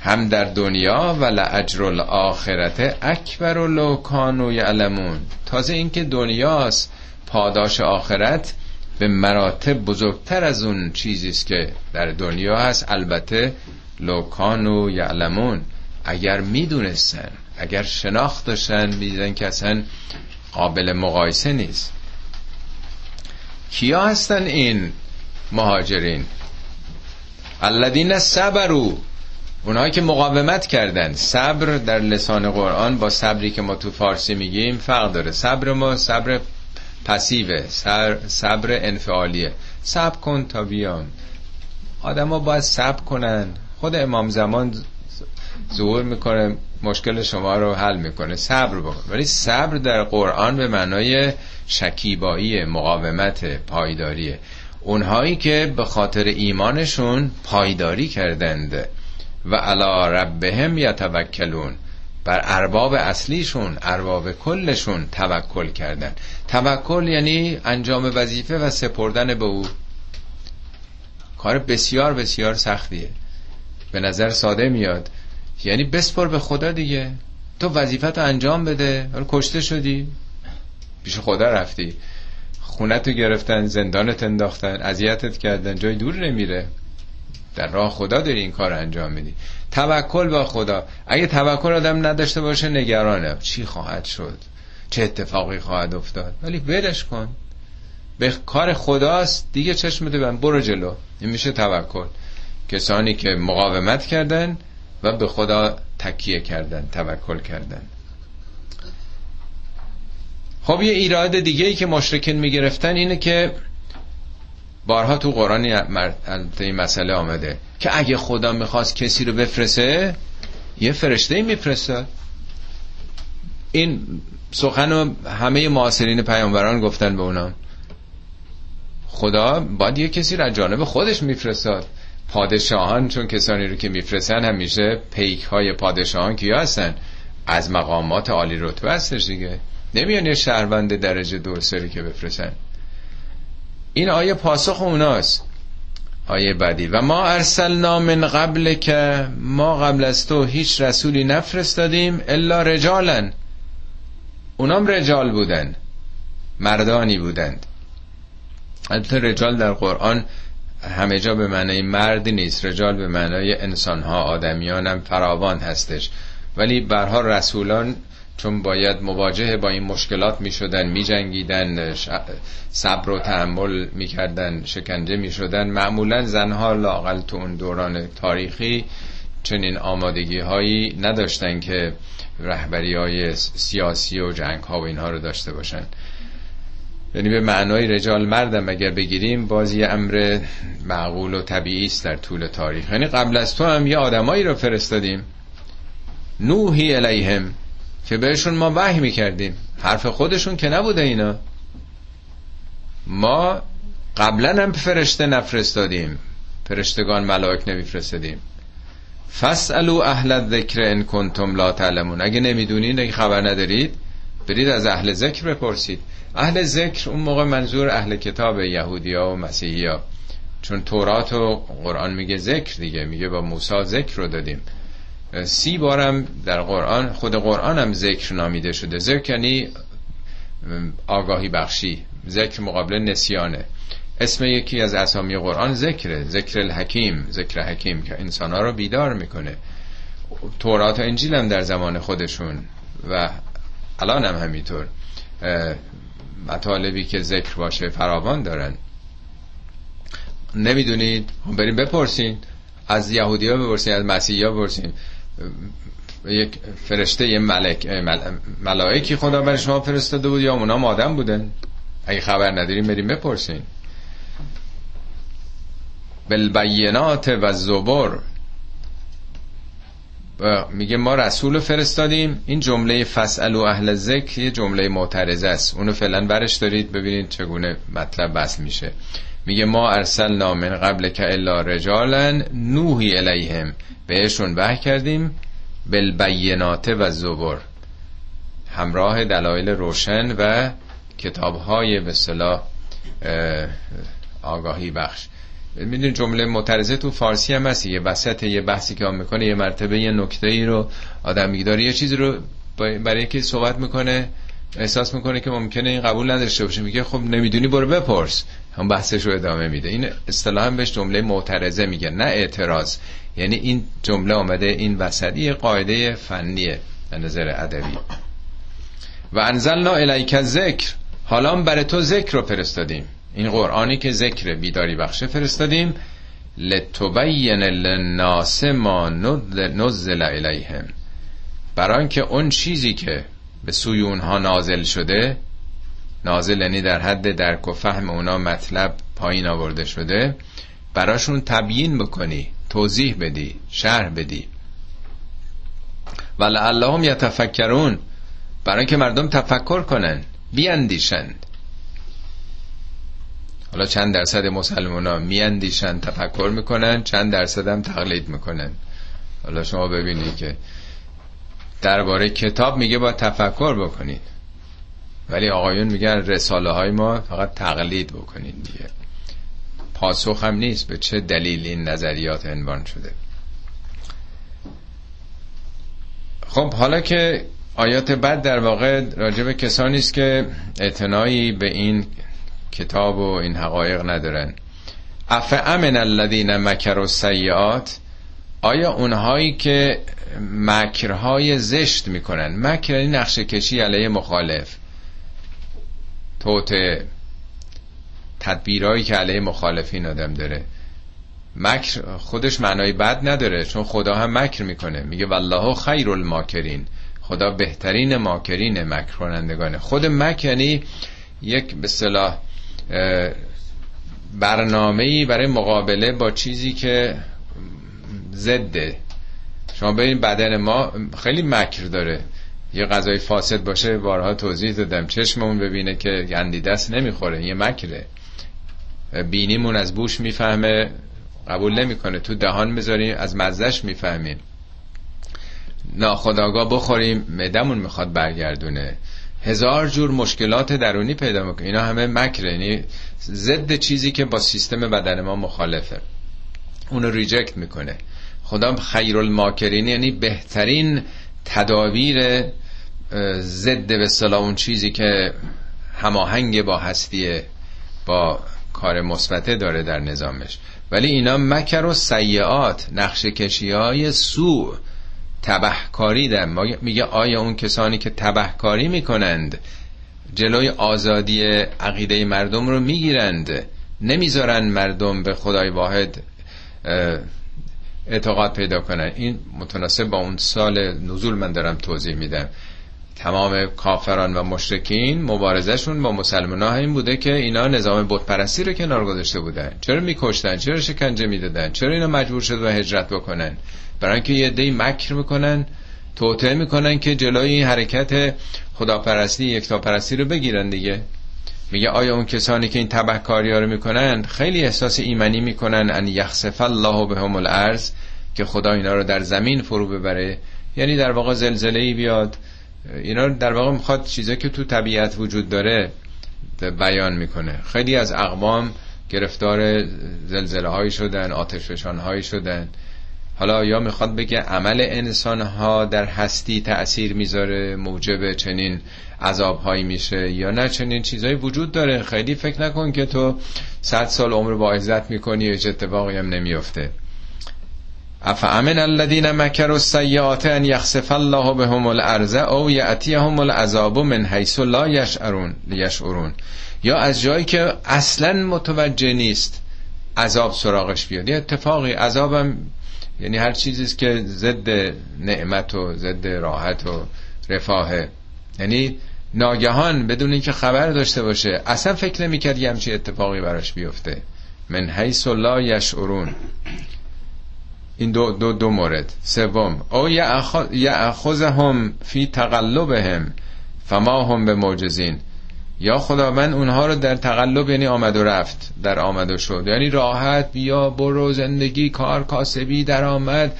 هم در دنیا و لعجر الاخرت اکبر و لوکان و یعلمون. تازه اینکه دنیاست پاداش آخرت به مراتب بزرگتر از اون چیزی است که در دنیا هست. البته لوکان و یعلمون. اگر می‌دونستن اگر شناخت داشتن می‌دیدن که اصلا قابل مقایسه نیست. کیا هستن این مهاجرین؟ الذین صبروا. اونایی که مقاومت کردن. صبر در لسان قرآن با صبری که ما تو فارسی میگیم فرق داره. صبر ما صبر پسیوه. صبر انفعالیه. صبر کن تا بیام آدم ها باید صبر کنن. خود امام زمان ظهور می‌کنه. مشکل شما رو حل می‌کنه. صبر بکن. ولی صبر در قرآن به معنای شکیبایی مقاومت پایداریه. اونهایی که به خاطر ایمانشون پایداری کردند و علا ربهم یتوکلون بر ارباب اصلیشون ارباب کلشون توکل کردن توکل یعنی انجام وظیفه و سپردن به او. کار بسیار بسیار سختیه. به نظر ساده میاد. یعنی بسپر به خدا دیگه. تو وظیفت انجام بده. کشته شدی. پیش خدا رفتی. خونتو گرفتن زندانت انداختن اذیتت کردن. جای دور نمیره. در راه خدا داری این کار انجام میدی. توکل با خدا. اگه توکل آدم نداشته باشه نگرانه. چی خواهد شد؟ چه اتفاقی خواهد افتاد؟ ولی ولش کن. به کار خداست. دیگه چشمت ببند برو جلو. این میشه توکل. کسانی که مقاومت کردن و به خدا تکیه کردن توکل کردن. خب یه ایراد دیگه ای که مشرکین می‌گرفتن اینه که بارها تو قرآن این مسئله آمده که اگه خدا می‌خواست کسی رو بفرسه یه فرشته میفرستاد این سخن رو همه معاصرین پیامبران گفتن به اونا. خدا باید یه کسی رو جانب خودش میفرستاد. پادشاهان چون کسانی رو که میفرستن همیشه پیک های پادشاهان کیا هستن؟ از مقامات عالی رتبه هستش دیگه. نمیان یه شهروند درجه دو سری که بفرستن. این آیه پاسخ اوناست. آیه بعدی. و ما ارسلنا من قبل که ما قبل از تو هیچ رسولی نفرستادیم الا رجالن. اونام رجال بودن. مردانی بودند. البته رجال در قرآن همه جا به معنی مرد نیست رجال به معنای انسانها آدمیان هم فراوان هستش. ولی برها رسولان چون باید مواجه با این مشکلات می شدن می جنگیدن صبر و تحمل می کردن شکنجه می شدن معمولا زنها لاقل تو اون دوران تاریخی چنین آمادگی هایی نداشتن که رهبری های سیاسی و جنگ ها و اینها رو داشته باشن. یعنی به معنای رجال مردم اگر بگیریم باز یه امر معقول و طبیعی است در طول تاریخ. یعنی قبل از تو هم یه آدمایی رو فرستادیم. نوحی الیهم که بهشون ما وحی می‌کردیم. حرف خودشون که نبوده اینا. ما قبلا هم فرشته نفرستادیم. فرشتگان ملائک نمیفرستادیم. فسالو اهل ذکر ان کنتم لا تعلمون. اگه نمی‌دونید اگه خبر ندارید برید از اهل ذکر بپرسید. اهل ذکر اون موقع منظور اهل کتاب یهودی ها و مسیحی ها چون تورات و قرآن میگه ذکر دیگه میگه با موسی ذکر رو دادیم. سی بارم در قرآن خود قرآن هم ذکر نامیده شده. ذکر یعنی آگاهی بخشی. ذکر مقابل نسیانه. اسم یکی از اسامی قرآن ذکره ذکر الحکیم ذکر حکیم که انسانها رو بیدار می‌کنه. تورات و انجیل هم در زمان خودشون و الان هم همینطور. مطالبی که ذکر باشه فراوان دارن. نمی‌دونید؟ خب بریم بپرسین. از یهودی ها بپرسین از مسیحی ها بپرسین. یک فرشته یه ملک مل... ملائکی خدا بر شما فرستاده بود یا اونا آدم بودن؟ اگه خبر نداریم بریم بپرسین. بالبینات و زبر میگه ما رسول فرستادیم. این جمله فسأل و اهل ذکر یه جمله معترضه است. اونو فعلا برش دارید ببینید چگونه مطلب بس میشه. میگه ما ارسلنا من قبل که الا رجالا نوحی الیهم. بهشون وحی کردیم. بالبینات و زبر. همراه دلایل روشن و کتاب های به صلاح آگاهی بخش. می‌دونی جمله معترضه تو فارسی هم هست. یه وسط یه بحثی که هم می‌کنه یه مرتبه یه نکته ای رو آدم میگه یه چیزی رو برای که صحبت می‌کنه احساس می‌کنه که ممکنه این قبول نداشته باشه. میگه خب نمی‌دونی برو بپرس. هم بحثش رو ادامه میده. این اصطلاحا بهش جمله معترضه میگه نه اعتراض. یعنی این جمله آمده این وسطی قاعده فنیه به نظر ادبی. و انزلنا الیک ذکر حالا برای تو ذکر رو فرستادیم. این قرآنی که ذکر بیداری بخشه فرستادیم لتبین للناس ما نزل الیهم. برای که اون چیزی که به سوی اونها نازل شده نازل یعنی در حد درک و فهم اونا مطلب پایین آورده شده براشون تبیین بکنی توضیح بدی شرح بدی. ولعلهم یتفکرون. برای که مردم تفکر کنن بیاندیشند. حالا چند درصد مسلمان ها میاندیشن تفکر می‌کنن چند درصد هم تقلید می‌کنن. حالا شما ببینید که درباره کتاب میگه با تفکر بکنید. ولی آقایون میگن رساله های ما فقط تقلید بکنید دیگه. پاسخ هم نیست به چه دلیل این نظریات عنوان شده. خب حالا که آیات بعد در واقع راجب کسانی است که اعتنایی به این کتاب و این حقایق ندارن. اف امن الذین مکر سیعات آیا اونهایی که مکرهای زشت می‌کنن؟ مکر این نقش کشی علیه مخالف. توت تدبیرهایی که علیه مخالفین آدم داره. مکر خودش معنای بد نداره چون خدا هم مکر می‌کنه. میگه والله خیر الماکرین. خدا بهترین ماکرین مکر کنندگانه خود مکر یعنی یک به صلاح برنامه برای مقابله با چیزی که ضده شما ببین بدن ما خیلی مکر داره. یه غذای فاسد باشه بارها توضیح دادم. چشممون ببینه که گندی دست نمی‌خوره. یه مکره. بینیمون از بوش می‌فهمه قبول نمی‌کنه. تو دهان می‌ذاریم از مزدش می‌فهمیم. ناخداگاه بخوریم مدمون می‌خواد برگردونه. هزار جور مشکلات درونی پیدا می‌کنه. اینا همه مکره. یعنی ضد چیزی که با سیستم بدن ما مخالفه. اونو ریجکت می‌کنه. خدا خیر الماکرین یعنی بهترین تدابیر ضد به اصطلاح اون چیزی که هماهنگ با هستیه با کار مثبته داره در نظامش. ولی اینا مکر و سیعات نقش کشی های سوء. تبهکاری در میگه آیا اون کسانی که تبهکاری می‌کنند جلوی آزادی عقیده مردم رو می‌گیرند؟ نمی‌ذارن مردم به خدای واحد اعتقاد پیدا کنن. این متناسب با اون سال نزول من دارم توضیح میدم. تمام کافران و مشرکین مبارزشون با مسلمان ها این بوده که اینا نظام بتپرستی رو کنار گذاشته بودن. چرا میکشتن؟ چرا شکنجه می‌دادن؟ چرا اینا مجبور شد و هجرت بکنن؟ برای اینکه یه دی مکر می‌کنن توطعه می‌کنن که جلوی این حرکت خداپرستی یکتاپرستی رو بگیرن دیگه. میگه آیا اون کسانی که این تبهکاری ها رو می‌کنن خیلی احساس ایمنی می‌کنن؟ ان یخسف الله بهم الارض که خدا اینا رو در زمین فرو ببره. یعنی در واقع زلزله ای بیاد. اینا در واقع می‌خواد چیزایی که تو طبیعت وجود داره بیان می‌کنه. خیلی از اقوام گرفتار زلزله هایی شدن آتش هایی شدن. حالا یا می‌خواد بگه عمل انسان ها در هستی تأثیر می‌ذاره موجب چنین عذاب هایی میشه یا نه چنین چیزهایی وجود داره. خیلی فکر نکن که تو صد سال عمر با عزت می‌کنی و اتفاقی هم نمیفته افامن الذين مكروا السيئات ان يخسف الله بهم الارض او ياتيهم العذاب من حيث لا يشعرون ليشعرون یا از جایی که اصلا متوجه نیست عذاب سراغش بیاد. یه اتفاقی عذابم یعنی هر چیزی که ضد نعمت و ضد راحت و رفاهه. یعنی ناگهان بدون اینکه خبر داشته باشه اصلا فکر نمی‌کرد یه همچی اتفاقی براش بیفته. من حیث لا یشعرون. این دو, دو, دو مورد. سوم او یأخذهم فی تقلبهم فما هم به معجزین. یا خداوند اونها رو در تقلب یعنی آمد و رفت در آمد و شد. یعنی راحت بیا برو زندگی کار کاسبی در آمد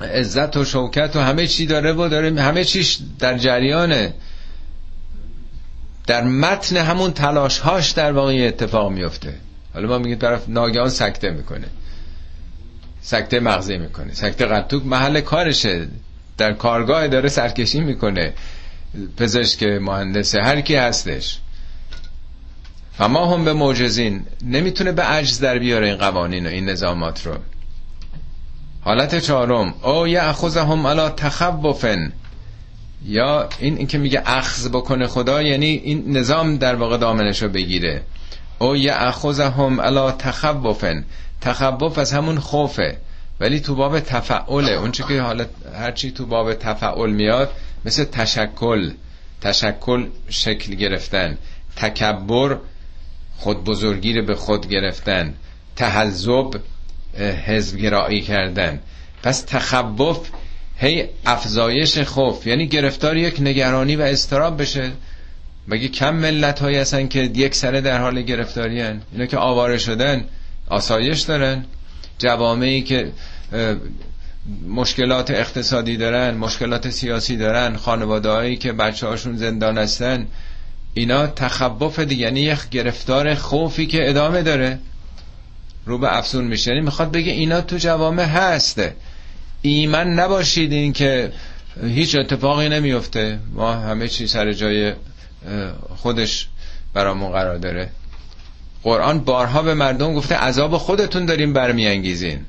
عزت و شوکت و همه چی داره و داره همه چیش در جریانه. در متن همون تلاش هاش در واقع اتفاق میفته حالا ما میگیم طرف ناگهان سکته می‌کنه. سکته مغزی می‌کنه. سکته قلب محل کارشه. در کارگاه داره سرکشی می‌کنه. پزشک مهندس هر کی هستش. فما هم به معجزین نمی‌تونه به عجز در بیاره این قوانین و این نظامات رو. حالت چهارم او هم علا تخوفن. یا این, این که میگه اخذ بکنه خدا یعنی این نظام در واقع دامنش رو بگیره. او هم علا تخوفن. تخوف از همون خوفه ولی تو باب تفعله. اون که حالا هرچی تو باب تفعل میاد مثل تشکل تشکل شکل گرفتن. تکبر خود بزرگی رو به خود گرفتن. تحذب حزبگرایی کردن. پس تخوف هی افزایش خوف. یعنی گرفتار یک نگرانی و استراب بشه. مگه کم ملت هایی هستن که یک سره در حال گرفتاری هن؟ اینا که آواره شدن آسایش دارن. جوامعی که مشکلات اقتصادی دارن مشکلات سیاسی دارن خانواده که بچه هاشون زندان هستن اینا تخوف دیگه یعنی یک گرفتار خوفی که ادامه داره. رو به افسون میشه. یعنی می‌خواد بگه اینا تو جوامع هسته ایمن نباشید این که هیچ اتفاقی نمیفته. ما همه چی سر جای خودش برامون قرار داره. قرآن بارها به مردم گفته عذاب خودتون داریم برمیانگیزین.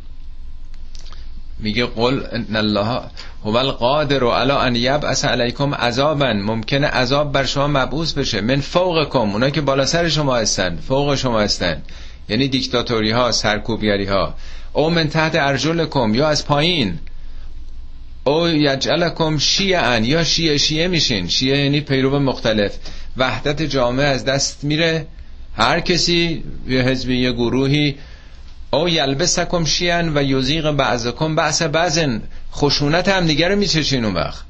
میگه قل ان الله هو القادر علی ان یبعث علیکم عذابا. ممکنه عذاب بر شما مبعوث بشه. من فوقکم. اونا که بالا سر شما هستن. فوق شما هستن. یعنی دیکتاتوری ها سرکوبگری ها او من تحت ارجلکم. یا از پایین. او یجعلکم شیعا. یا شیعه شیعه میشین. شیعه یعنی پیرو مختلف. وحدت جامعه از دست میره. هر کسی یه حزبی یه گروهی او یلبسکم شیعن و یزیق بعضکم بعض بعضن خشونت هم دیگه رو میچشین اون وقت.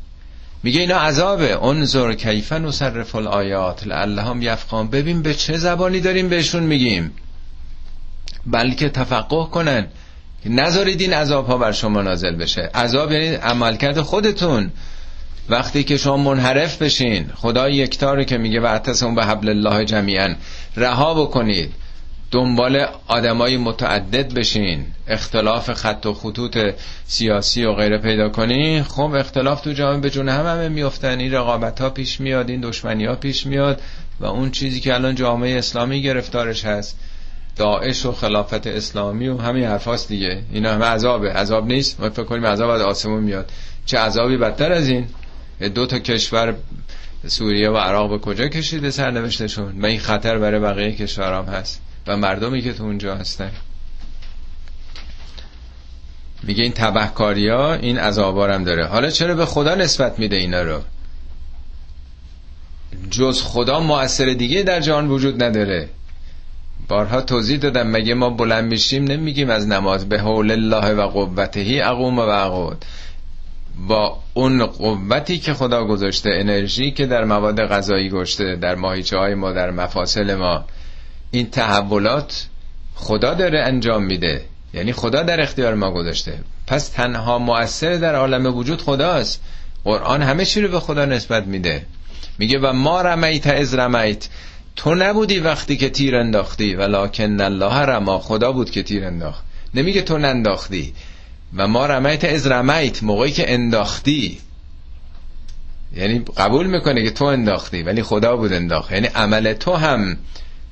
میگه اینا عذابه. انظر کیفن نصرف الآیات. لعلهم یفقان ببین به چه زبانی داریم بهشون میگیم. بلکه تفقه کنن. نذارید این عذاب ها بر شما نازل بشه. عذاب یعنی عملکرد خودتون. وقتی که شما منحرف بشین. خدا یکتاره که میگه و اون به حبل الله جمیعا. رها بکنید. دنبال آدمای متعدد بشین. اختلاف خط و خطوط سیاسی و غیره پیدا کنین خب اختلاف تو جامعه به جون هم همه میفتن این رقابت ها پیش میاد این دشمنی ها پیش میاد و اون چیزی که الان جامعه اسلامی گرفتارش هست. داعش و خلافت اسلامی و همین حرفاست دیگه. اینا همه عذابه. عذاب نیست. ما فکر کنیم عذاب از آسمون میاد. چه عذابی بدتر از این؟ دو تا کشور سوریه و عراق به کجا کشیده سرنوشتشون؟ و این خطر برای بقیه کشورام هست. و مردمی که تو اونجا هستن. میگه این تبهکاری ها این عذابارم داره. حالا چرا به خدا نسبت میده اینا رو؟ جز خدا مؤثر دیگه در جهان وجود نداره. بارها توضیح دادم مگه ما بلند میشیم؟ نمیگیم از نماز به حول الله و قوتهی اقوم و اقود. با اون قوتی که خدا گذاشته انرژی که در مواد غذایی گذاشته در ماهیچه های ما در مفاصل ما این تحولات خدا داره انجام میده. یعنی خدا در اختیار ما گذاشته. پس تنها مؤثر در عالم وجود خداست. قرآن همه چی رو به خدا نسبت میده. میگه و ما رمیت از رمیت. تو نبودی وقتی که تیر انداختی. ولکن الله رما. خدا بود که تیر انداخت. نمیگه تو ننداختی. و ما رمیت از رمیت. موقعی که انداختی. یعنی قبول می‌کنه که تو انداختی. ولی خدا بود انداخت. یعنی عمل تو هم.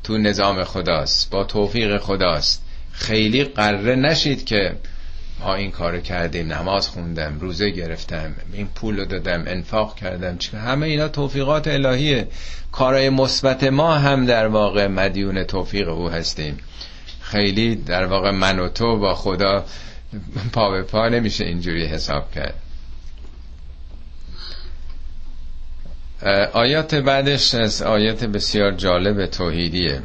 تو نظام خداست با توفیق خداست. خیلی قره نشید که ما این کارو کردیم نماز خوندم روزه گرفتم این پول رو دادم انفاق کردم. همه اینا توفیقات الهیه. کارهای مثبت ما هم در واقع مدیون توفیق او هستیم. خیلی در واقع من و تو با خدا پا به پا نمیشه اینجوری حساب کرد. آیات بعدش از آیات بسیار جالب توحیدیه.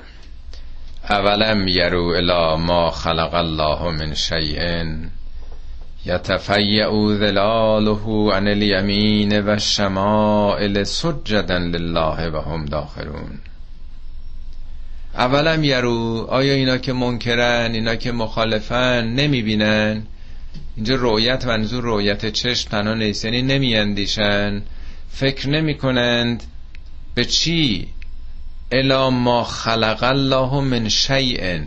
اولم یرو الا ما خلق الله من شیء یتفیع ظلاله عن الیمین و الشمائل سجدا لله و هم داخرون اولم یرو آیا اینا که منکرن اینا که مخالفن نمی‌بینن؟ اینجا رویت منظور رویت چشم تنها نیست یعنی نمیاندیشن. فکر نمی کنند به چی؟ الا ما خلق الله من شیء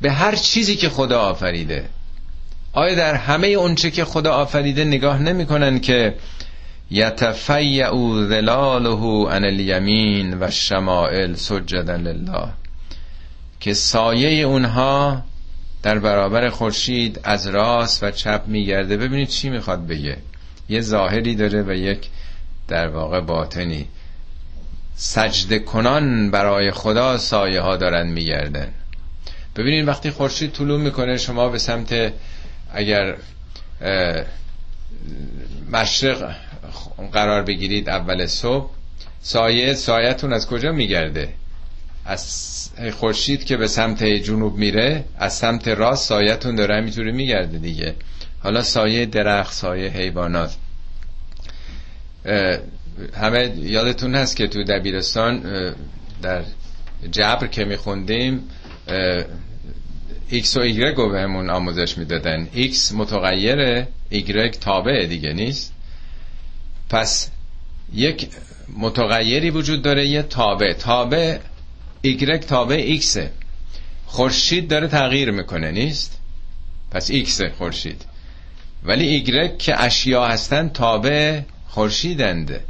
به هر چیزی که خدا آفریده. آیا در همه اونچه که خدا آفریده نگاه نمی کنند که یتفیع ظلاله عن الیمین و شمائل سجدا لله؟ که سایه اونها در برابر خورشید از راست و چپ میگرده. ببینید چی می‌خواد بگه. یه ظاهری داره و یک در واقع باطنی. سجده کنان برای خدا سایه ها دارن میگردن. ببینید وقتی خورشید طلوع می‌کنه شما به سمت اگر مشرق قرار بگیرید اول صبح سایه سایتون از کجا میگرده؟ از خورشید که به سمت جنوب میره از سمت راست سایتون داره همینطوری میگرده دیگه. حالا سایه درخت سایه حیوانات. همه یادتون هست که تو دبیرستان در جبر که میخوندیم X و Y رو بهمون آموزش می‌دادن. X متغیره Y تابع دیگه نیست. پس یک متغیری وجود داره یه تابع. تابع Y تابع X. خورشید داره تغییر می‌کنه نیست؟ پس X خورشید. ولی Y که اشیا هستن تابع خورشیدنده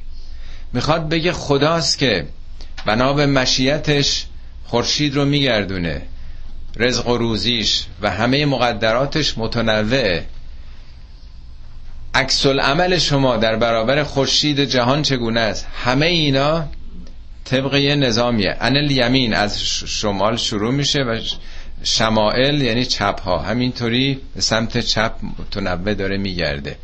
می‌خواد بگه خداست که بنا به مشیتش خورشید رو میگردونه. رزق و روزیش و همه مقدراتش متنوعه. عکس عمل شما در برابر خورشید جهان چگونه است؟ همه اینا طبق یه نظامیه. ان یمین از شمال شروع میشه و شمائل یعنی چپ ها همینطوری به سمت چپ متنوع داره میگرده.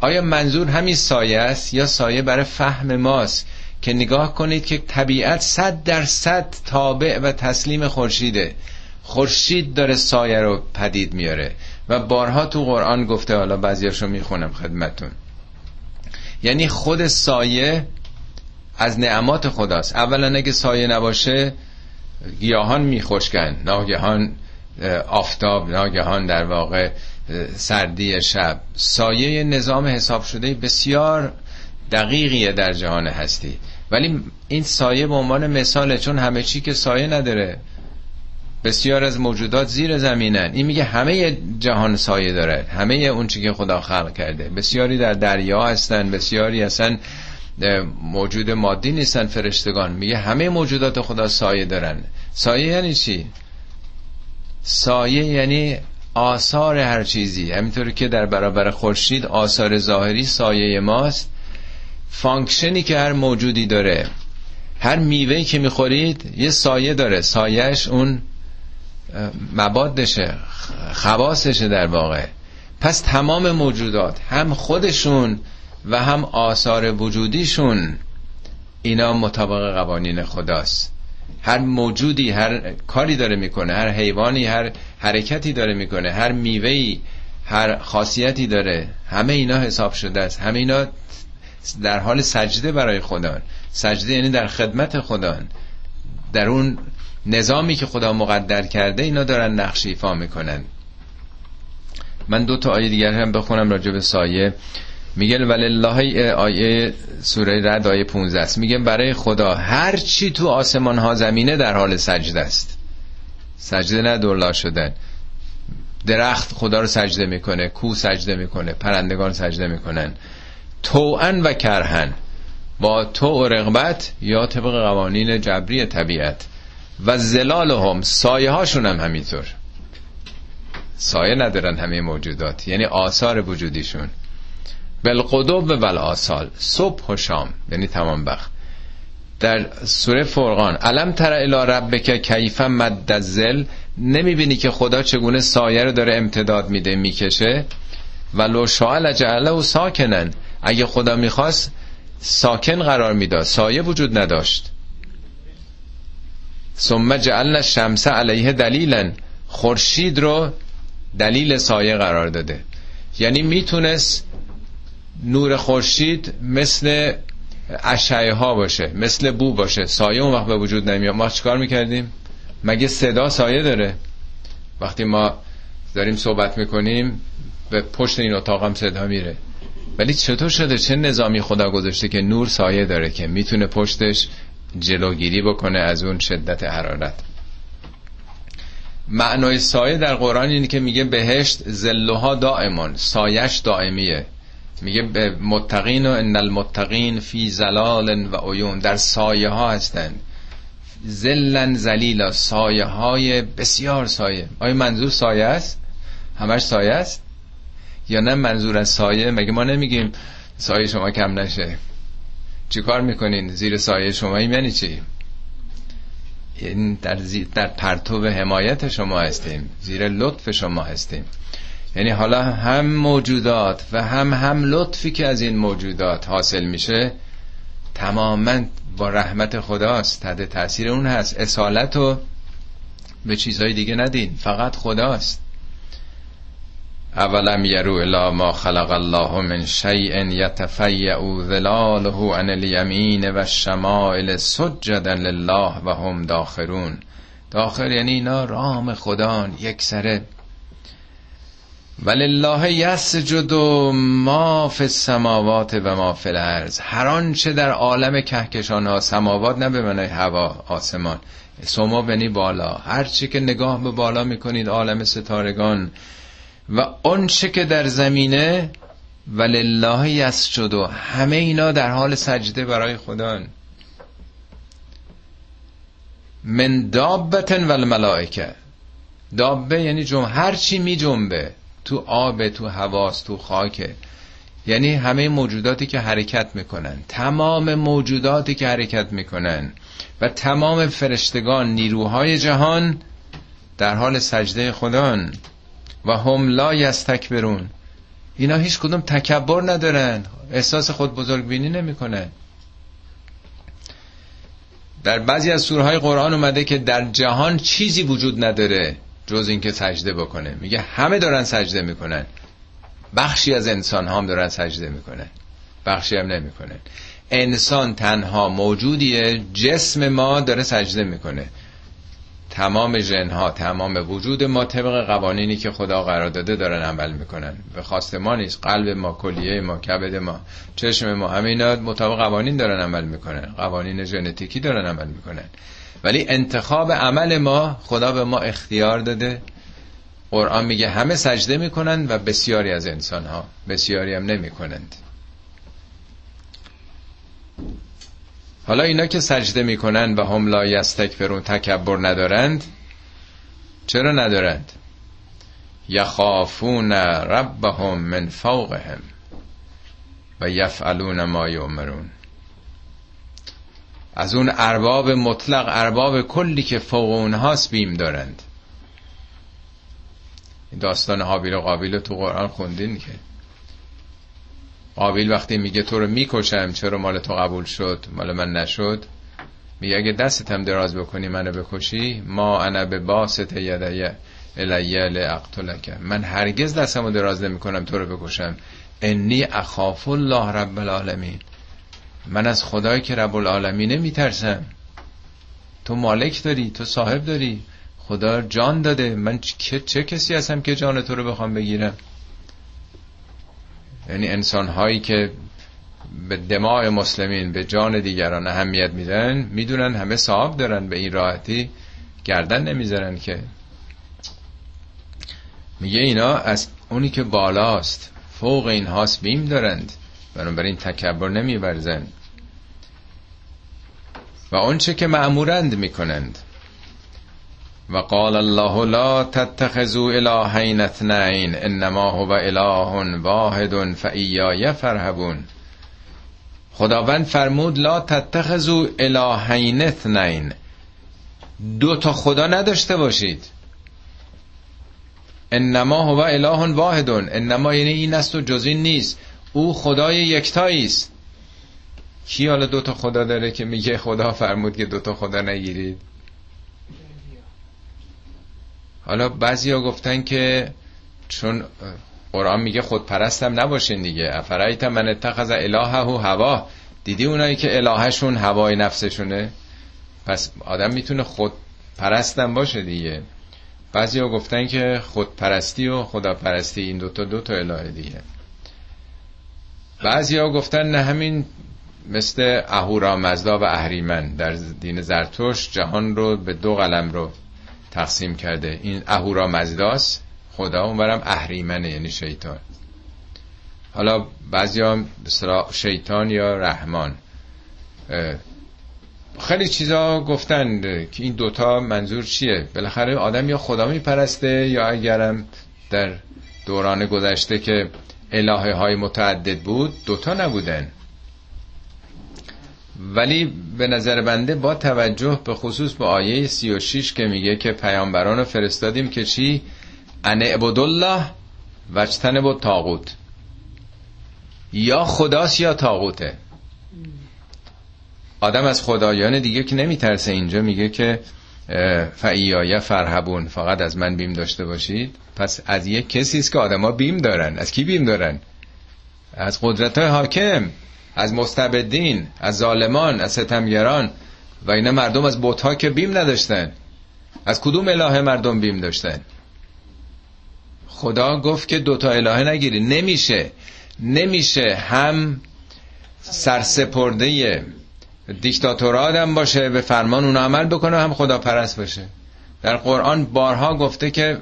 آیا منظور همین سایه است یا سایه برای فهم ماست که نگاه کنید که طبیعت صد در صد تابع و تسلیم خورشیده. خورشید داره سایه رو پدید میاره و بارها تو قرآن گفته حالا بعضیاشو می‌خونم خدمتون. یعنی خود سایه از نعمات خداست. اولا اگه سایه نباشه گیاهان میخشکن. ناگهان آفتاب ناگهان در واقع سردی شب. سایه نظام حساب شده بسیار دقیقیه در جهان هستی. ولی این سایه به عنوان مثاله چون همه چی که سایه نداره. بسیار از موجودات زیر زمینن. این میگه همه جهان سایه داره. همه اون چی که خدا خلق کرده. بسیاری در دریا هستن بسیاری اصلا موجود مادی نیستن فرشتگان. میگه همه موجودات خدا سایه دارن. سایه یعنی چی؟ سایه یعنی آثار هر چیزی. همینطوری که در برابر خورشید آثار ظاهری سایه ماست. function ی که هر موجودی داره هر میوهی که می‌خورید یه سایه داره. سایهش اون مبادشه خواستشه در واقع. پس تمام موجودات هم خودشون و هم آثار وجودیشون اینا مطابق قوانین خداست. هر موجودی هر کاری داره می‌کنه هر حیوانی هر حرکتی داره می‌کنه هر میوهی هر خاصیتی داره. همه اینا حساب شده است. همه اینا در حال سجده برای خدا سجده یعنی در خدمت خدا در اون نظامی که خدا مقدر کرده اینا دارن نقش ایفا می‌کنن. من دو تا آیه دیگر هم بخونم راجع به سایه. میگه ولله آیه سوره رد آیه 15 است. میگه برای خدا هر چی تو آسمان ها زمینه در حال سجده است. سجده نه دولا شدن. درخت خدا رو سجده می‌کنه کو سجده می‌کنه پرندگان سجده می‌کنن. توان و کرهن با تو و رغبت یا طبق قوانین جبری طبیعت. و زلال هم سایه هاشون هم همینطور. سایه ندارن همه موجودات. یعنی آثار وجودیشون. بالقدوب و آسال صبح و شام یعنی تمام وقت. در سوره فرقان علم تر الی ربک کیف مد الزل نمی‌بینی که خدا چگونه سایه رو داره امتداد میده می‌کشه؟ و لو شاء جعله و ساکنن. اگه خدا می‌خواست ساکن قرار می‌داد سایه وجود نداشت. ثم جعلنا الشمس علیه دلیلا خورشید رو دلیل سایه قرار داده. یعنی می‌تونست نور خورشید مثل اشعه ها باشه مثل بو باشه. سایه اون وقت به وجود نمیاد. ما چیکار می‌کردیم؟ مگه صدا سایه داره؟ وقتی ما داریم صحبت می‌کنیم به پشت این اتاق هم صدا میره. ولی چطور شده؟ چه نظامی خدا گذاشته که نور سایه داره که می‌تونه پشتش جلوگیری بکنه از اون شدت حرارت؟ معنای سایه در قرآن اینه که میگه بهشت زلوها دائمان سایش دائمیه. میگه به متقین و ان المتقین فی زلال و عیون در سایه ها هستند. زلن زلیلا سایه های بسیار سایه. آیا منظور سایه است؟ همش سایه است؟ یا نه منظور از سایه؟ مگه ما نمیگیم سایه شما کم نشه؟ چی کار می‌کنین؟ زیر سایه شما یعنی چی؟ این در, در پرتو حمایت شما هستیم. زیر لطف شما هستیم. یعنی حالا هم موجودات و هم هم لطفی که از این موجودات حاصل میشه تماما با رحمت خداست. تحت تاثیر اون هست. اصالت رو به چیزهای دیگه ندین. فقط خداست. اولم یرو الی ما خلق الله من شیء یتفیع ظلاله عن الیمین و الشمائل سجدا لله و هم داخرون. داخر یعنی اینا رام خدان یک سره ولله یسجد ما فی السماوات و ما فی الارض. هر آنچه در عالم کهکشان ها سماوات نه به معنای هوا آسمان. سما بنی بالا. هر چی که نگاه به بالا می‌کنید عالم ستارگان. و آنچه که در زمینه ولله یسجد همه اینا در حال سجده برای خدا من دابتن و الملائکه. دابه یعنی جمع هر چی می جنبه تو آب تو هواست تو خاکه. یعنی همه موجوداتی که حرکت می‌کنن. تمام موجوداتی که حرکت می‌کنن. و تمام فرشتگان نیروهای جهان در حال سجده خدان و هم لا یستکبرون. اینا هیچ کدوم تکبر ندارن. احساس خود بزرگ بینی نمی‌کنن. در بعضی از سورهای قرآن اومده که در جهان چیزی وجود نداره. جز اینکه سجده بکنه. میگه همه دارن سجده می‌کنن. بخشی از انسان هم دارن سجده می‌کنن. بخشی هم نمی‌کنن. انسان تنها موجودیه. جسم ما داره سجده می‌کنه. تمام جنها تمام وجود ما طبق قوانینی که خدا قرار داده دارن عمل می‌کنن. به خواست ما نیست. قلب ما کلیه ما کبد ما چشم ما همه اینا مطابق قوانین دارن عمل می‌کنن. قوانین ژنتیکی دارن عمل می‌کنن. ولی انتخاب عمل ما خدا به ما اختیار داده. قرآن میگه همه سجده می‌کنن و بسیاری از انسان ها بسیاری هم نمی‌کنند. حالا اینا که سجده می‌کنن و هم لا یستکبرون تکبر ندارند چرا ندارند؟ یخافون ربهم من فوقهم و یفعلون ما یؤمرون. از اون ارباب مطلق ارباب کلی که فوق اونهاست بیم دارند. داستان حابیل و قابیل تو قرآن خوندین که؟ قابیل وقتی میگه تو رو می‌کشم چرا مال تو قبول شد مال من نشد؟ میگه اگه دستتم دراز بکنی منو بکشی ما انا به باست یدیه الیه لاقتلک من هرگز دستمو دراز نمی‌کنم تو رو بکشم. انی اخاف الله رب العالمین. من از خدایی که رب العالمینه میترسم. تو مالک داری تو صاحب داری. خدا جان داده. من چه, چه کسی هستم که جان تو رو بخوام بگیرم؟ یعنی انسان هایی که به دماع مسلمین به جان دیگران اهمیت میدن می‌دونن همه صاحب دارن. به این راحتی گردن نمی‌ذارن که. میگه اینا از اونی که بالاست. فوق این هاست بیم دارند. بنابراین تکبر نمیورزند و آنچه که معمورند می‌کنند. و قال الله لا تتخذوا الهین اثنین انما هو اله واحد فایای فرهبون. خداوند فرمود لا تتخذوا الهین اثنین. دو تا خدا نداشته باشید. انما هو اله واحد انما یعنی این است و جز این نیست. او خدای یکتایی است. کی حالا دوتا خدا داره که میگه خدا فرمود که دوتا خدا نگیرید؟ حالا بعضیا گفتن که چون قرآن میگه خود پرستم نباشین دیگه. افرایت من اتخذ الهه و هوا. دیدی اونایی که الهشون هوای نفسشونه؟ پس آدم می‌تونه خود پرستم باشه دیگه. بعضیا گفتن که خود پرستی و خدا پرستی این دوتا دوتا اله دیگه. بعضیا گفتن نه همین مثل اهورا مزدا و اهریمن در دین زرتوش جهان رو به دو قلم رو تقسیم کرده. این اهورا مزداست خدا اونورم اهریمنه یعنی شیطان. حالا بعضی هم شیطان یا رحمان. خیلی چیزا گفتن که این دوتا منظور چیه؟ بالاخره آدم یا خدا میپرسته یا اگرم در دوران گذشته که الهه های متعدد بود دوتا نبودن. ولی به نظر بنده با توجه به خصوص به آیه 36 که میگه که پیامبران رو فرستادیم که چی؟ ان الله وجتن با تاغوت یا خداست یا تاغوته آدم از خدایان دیگه که نمیترسه اینجا میگه که فعیایه فرهبون فقط از من بیم داشته باشید. پس از یک کسی است که آدما بیم دارن. از کی بیم دارن؟ از قدرت های حاکم از مستبدین از ظالمان از ستمگران. و اینا مردم از بوت که بیم نداشتن. از کدوم الهه مردم بیم داشتن؟ خدا گفت که دوتا الهه نگیری. نمیشه. نمیشه هم سرسپرده دیکتاتور آدم باشه به فرمان اون عمل بکنه هم خدا پرست باشه در قرآن بارها گفته که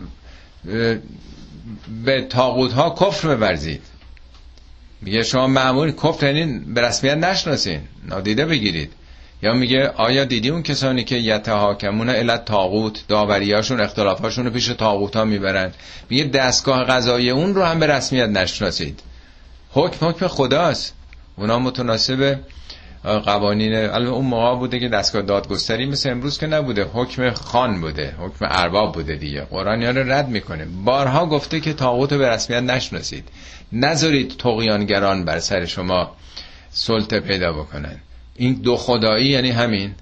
به تاقود ها کفر ببرزید میگه شما معمول کفر یعنی به رسمیت نشناسین نادیده بگیرید. یا میگه آیا دیدی اون کسانی که یتهاکمون علت تاغوت داوریاشون اختلافاشون رو پیش تاغوت ها می‌برن میگه دستگاه قضایی اون رو هم به رسمیت نشناسید. حکم حکم خداست. اونا متناسب قوانین البته اون موقع بوده که دستگاه دادگستری مثل امروز که نبوده حکم خان بوده حکم ارباب بوده دیگه. قرآن رو رد می‌کنه. بارها گفته که تاغوت رو به رسمیت نشناسید. نذارید تقیانگران بر سر شما سلطه پیدا بکنن. این دو خدایی یعنی همین.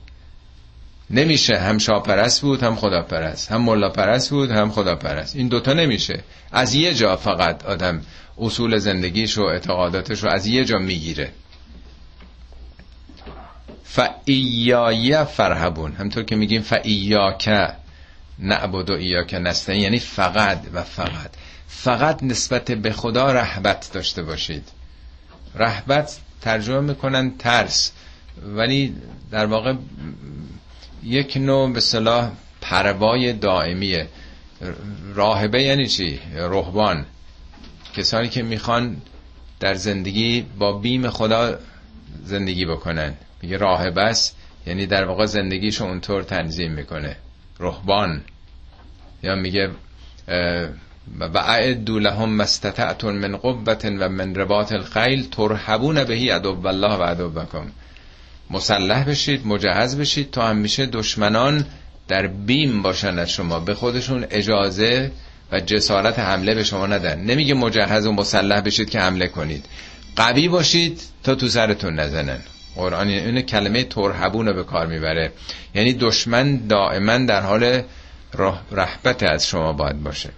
نمیشه هم شاپرست بود هم خدا پرست هم ملا پرست بود هم خدا پرست این دوتا نمیشه. از یه جا فقط آدم اصول زندگیش و اعتقاداتش رو از یه جا می‌گیره. فعیای فرهبون همطور که میگیم فعیاک نعبد و ایاک نستن یعنی فقط و فقط. فقط نسبت به خدا رحبت داشته باشید. رحبت ترجمه می‌کنن ترس. ولی در واقع یک نوع به صلاح پروای دائمیه. راهبه یعنی چی؟ رهبان. کسانی که می‌خوان در زندگی با بیم خدا زندگی بکنن. میگه راهبه است یعنی در واقع زندگیشو اونطور تنظیم می‌کنه. رهبان. یا میگه و اعدو لهم مستطعتون من قوت و من رباط الخیل ترهبون بهی عدو الله و عدو بکم. مسلح بشید مجهز بشید تا همیشه دشمنان در بیم باشن از شما. به خودشون اجازه و جسارت حمله به شما ندن. نمیگه مجهز و مسلح بشید که حمله کنید. قوی باشید تا تو سرتون نزنن. قرآن این کلمه ترهبون رو به کار می‌بره. یعنی دشمن دائما در حال رحبت از شما باید باشه.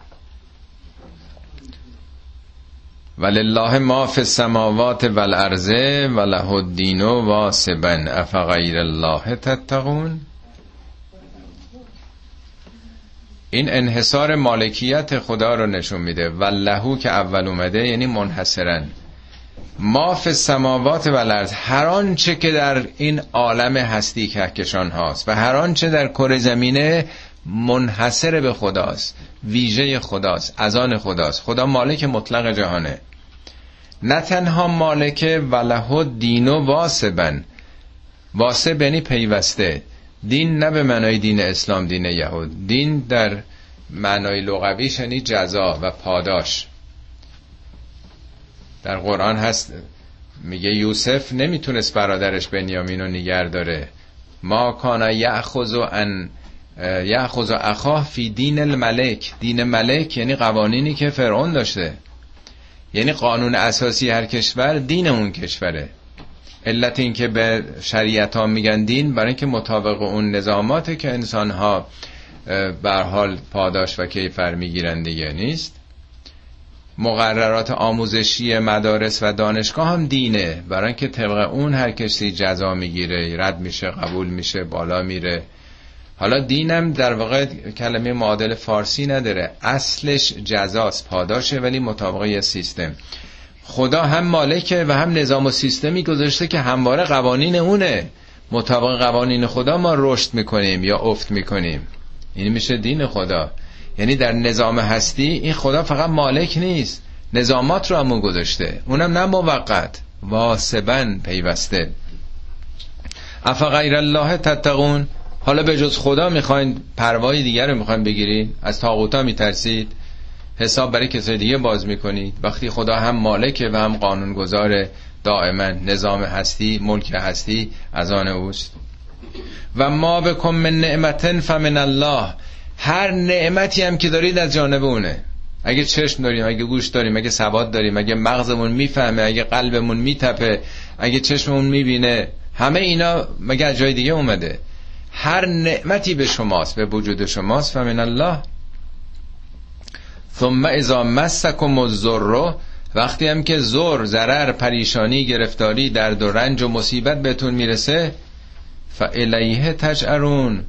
ولله ما فی السماوات والارض وله الدین واسبا. افغیر الله تتقون؟ این انحصار مالکیت خدا رو نشون میده. ولهو که اول اومده یعنی منحصرن ما فی السماوات والارض هر آنچه که در این عالم هستی کهکشان هاست و هر آنچه در کره زمینه منحصر به خداست ویژه خداست از آن خداست. خدا مالک مطلق جهانه. نه تنها مالک وله دین و واسبن. واسب یعنی پیوسته. دین نه به معنای دین اسلام دین یهود. دین در معنای لغویش یعنی جزا و پاداش. در قرآن هست میگه یوسف نمی‌تونست برادرش بنیامین رو نگر داره. ما کانا یعخذ ان یأخذ اخاه فی دین الملک. دین ملک یعنی قوانینی که فرعون داشته. یعنی قانون اساسی هر کشور دین اون کشوره. علت این که به شریعت ها میگن دین برای اینکه مطابق اون نظاماته که انسان ها بر حال پاداش و کیفر می‌گیرن دیگه نیست. مقررات آموزشی مدارس و دانشگاه هم دینه. برای اینکه طبق اون هر کسی جزا می‌گیره رد میشه قبول میشه بالا میره. حالا دینم در واقع کلمه معادل فارسی نداره. اصلش جزاست پاداشه ولی مطابق سیستم. خدا هم مالکه و هم نظام و سیستمی گذاشته که همواره قوانین اونه. مطابق قوانین خدا ما رشد می‌کنیم یا افت می‌کنیم. این میشه دین خدا. یعنی در نظام هستی این خدا فقط مالک نیست. نظامات رو همون گذاشته. اونم نه موقت. واسبن پیوسته. افا غیر الله تتقون. حالا به جز خدا می‌خواین پروای دیگر رو می‌خواین بگیرید از تاغوتا میترسید؟ حساب برای کسای دیگه باز می‌کنید. وقتی خدا هم مالکه و هم قانونگذار دائما نظام هستی ملک هستی از آن اوست. و ما بکن من نعمتن فمن الله. هر نعمتی هم که دارید از جانب اونه. اگه چشم داریم اگه گوش داریم اگه سواد داریم اگه مغزمون می‌فهمه اگه قلبمون میتپه اگه چشممون می‌بینه همه اینا مگه از جای دیگه اومده؟ هر نعمتی به شماست به وجود شماست فمن الله. ثم اذا مسکم الضر وقتی هم که زور ضرر پریشانی گرفتاری درد و رنج و مصیبت بهتون می‌رسه فالیه تجعرون.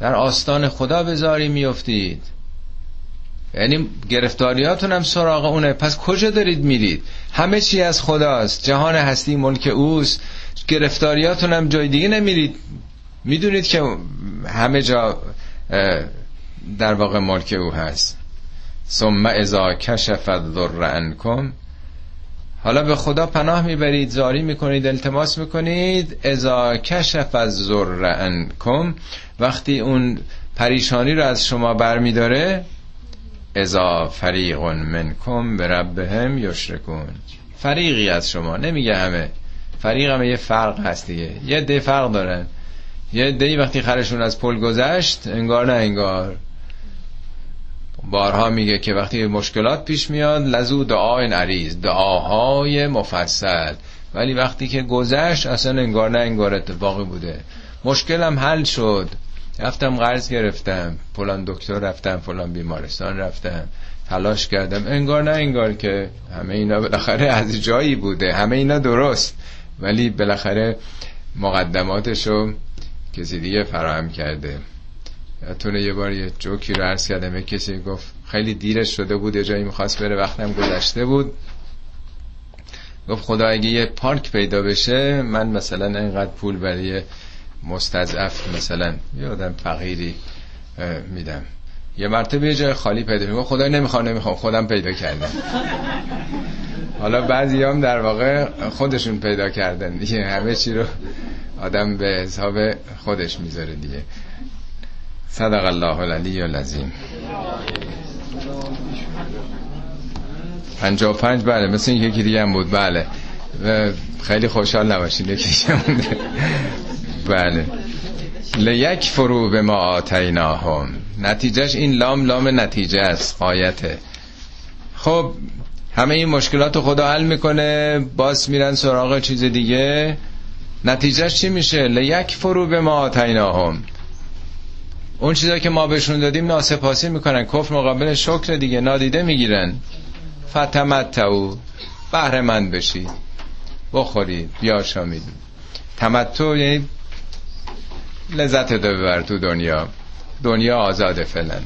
در آستان خدا بذاری میفتید یعنی گرفتاریاتون هم سراغ اونه. پس کجا دارید میرید؟ همه چی از خداست. جهان هستی ملک اوست. گرفتاریاتون هم جای دیگه نمیرید. می‌دونید که همه جا در واقع ملک او هست. ثم اذا کشف الضر عنکم. حالا به خدا پناه می‌برید زاری می‌کنید التماس می‌کنید. اذا کشف الضر عنکم وقتی اون پریشانی رو از شما برمیداره اذا فریق منکم به ربهم یشرکون. فریقی از شما نمیگه همه. فریق همه یه فرق هست دیگه. یه ده فرق دارن. یه دی وقتی خرشون از پل گذشت انگار نه انگار. بارها میگه که وقتی مشکلات پیش میاد لزو دعای عریض دعاهای مفصل. ولی وقتی که گذشت اصلا انگار نه انگار اتفاقی بوده. مشکلم حل شد. رفتم قرض گرفتم. فلان دکتر رفتم فلان بیمارستان رفتم. تلاش کردم. انگار نه انگار که همه اینا بالاخره از جایی بوده. همه اینا درست. ولی بالاخره مقدماتشو کسی دیگه فراهم کرده. یادتونه یه بار یه جوکی رو عرض کردم. یه کسی گفت خیلی دیرش شده بود یه جایی می‌خواست بره وقتم گذشته بود. گفت خدا اگه یه پارک پیدا بشه من مثلا اینقدر پول برای مستضعف مثلا یه آدم فقیری میدم. یه مرتبه یه جای خالی پیدا میگه خدا نمی‌خوام نمی‌خوام. خودم پیدا کردم. حالا بعضی هم در واقع خودشون پیدا کردن دیگه. همه چی رو آدم به حساب خودش می‌ذاره دیگه. صدق الله العلی العظیم. پنجا پنج بله مثل یکی دیگه هم بود. بله. خیلی خوشحال نباشید. یکی بله. لیک فرو به ما آتیناهم. نتیجهش این لام لام نتیجه است قایته خب همه این مشکلات خدا حل می‌کنه باز میرن سراغ چیز دیگه. نتیجهش چی میشه؟ لیک فرو به ما آتیناهم. اون چیزا که ما بهشون دادیم ناسپاسی می‌کنن. کفر مقابل شکر دیگه نادیده می‌گیرن. فتمتعو بهره مند بشید بخورید بیاشامید تمتع یعنی لذت دو ببر تو دنیا. دنیا آزاده فلن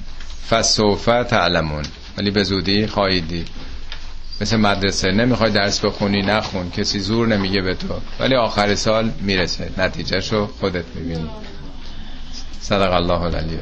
فسوفه تعلمون. ولی به زودی خواهیدی مثل مدرسه نمی‌خوای درس بخونی نخون. کسی زور نمیگه به تو. ولی آخر سال می‌رسه. نتیجهشو خودت می‌بینی. صدق الله العلی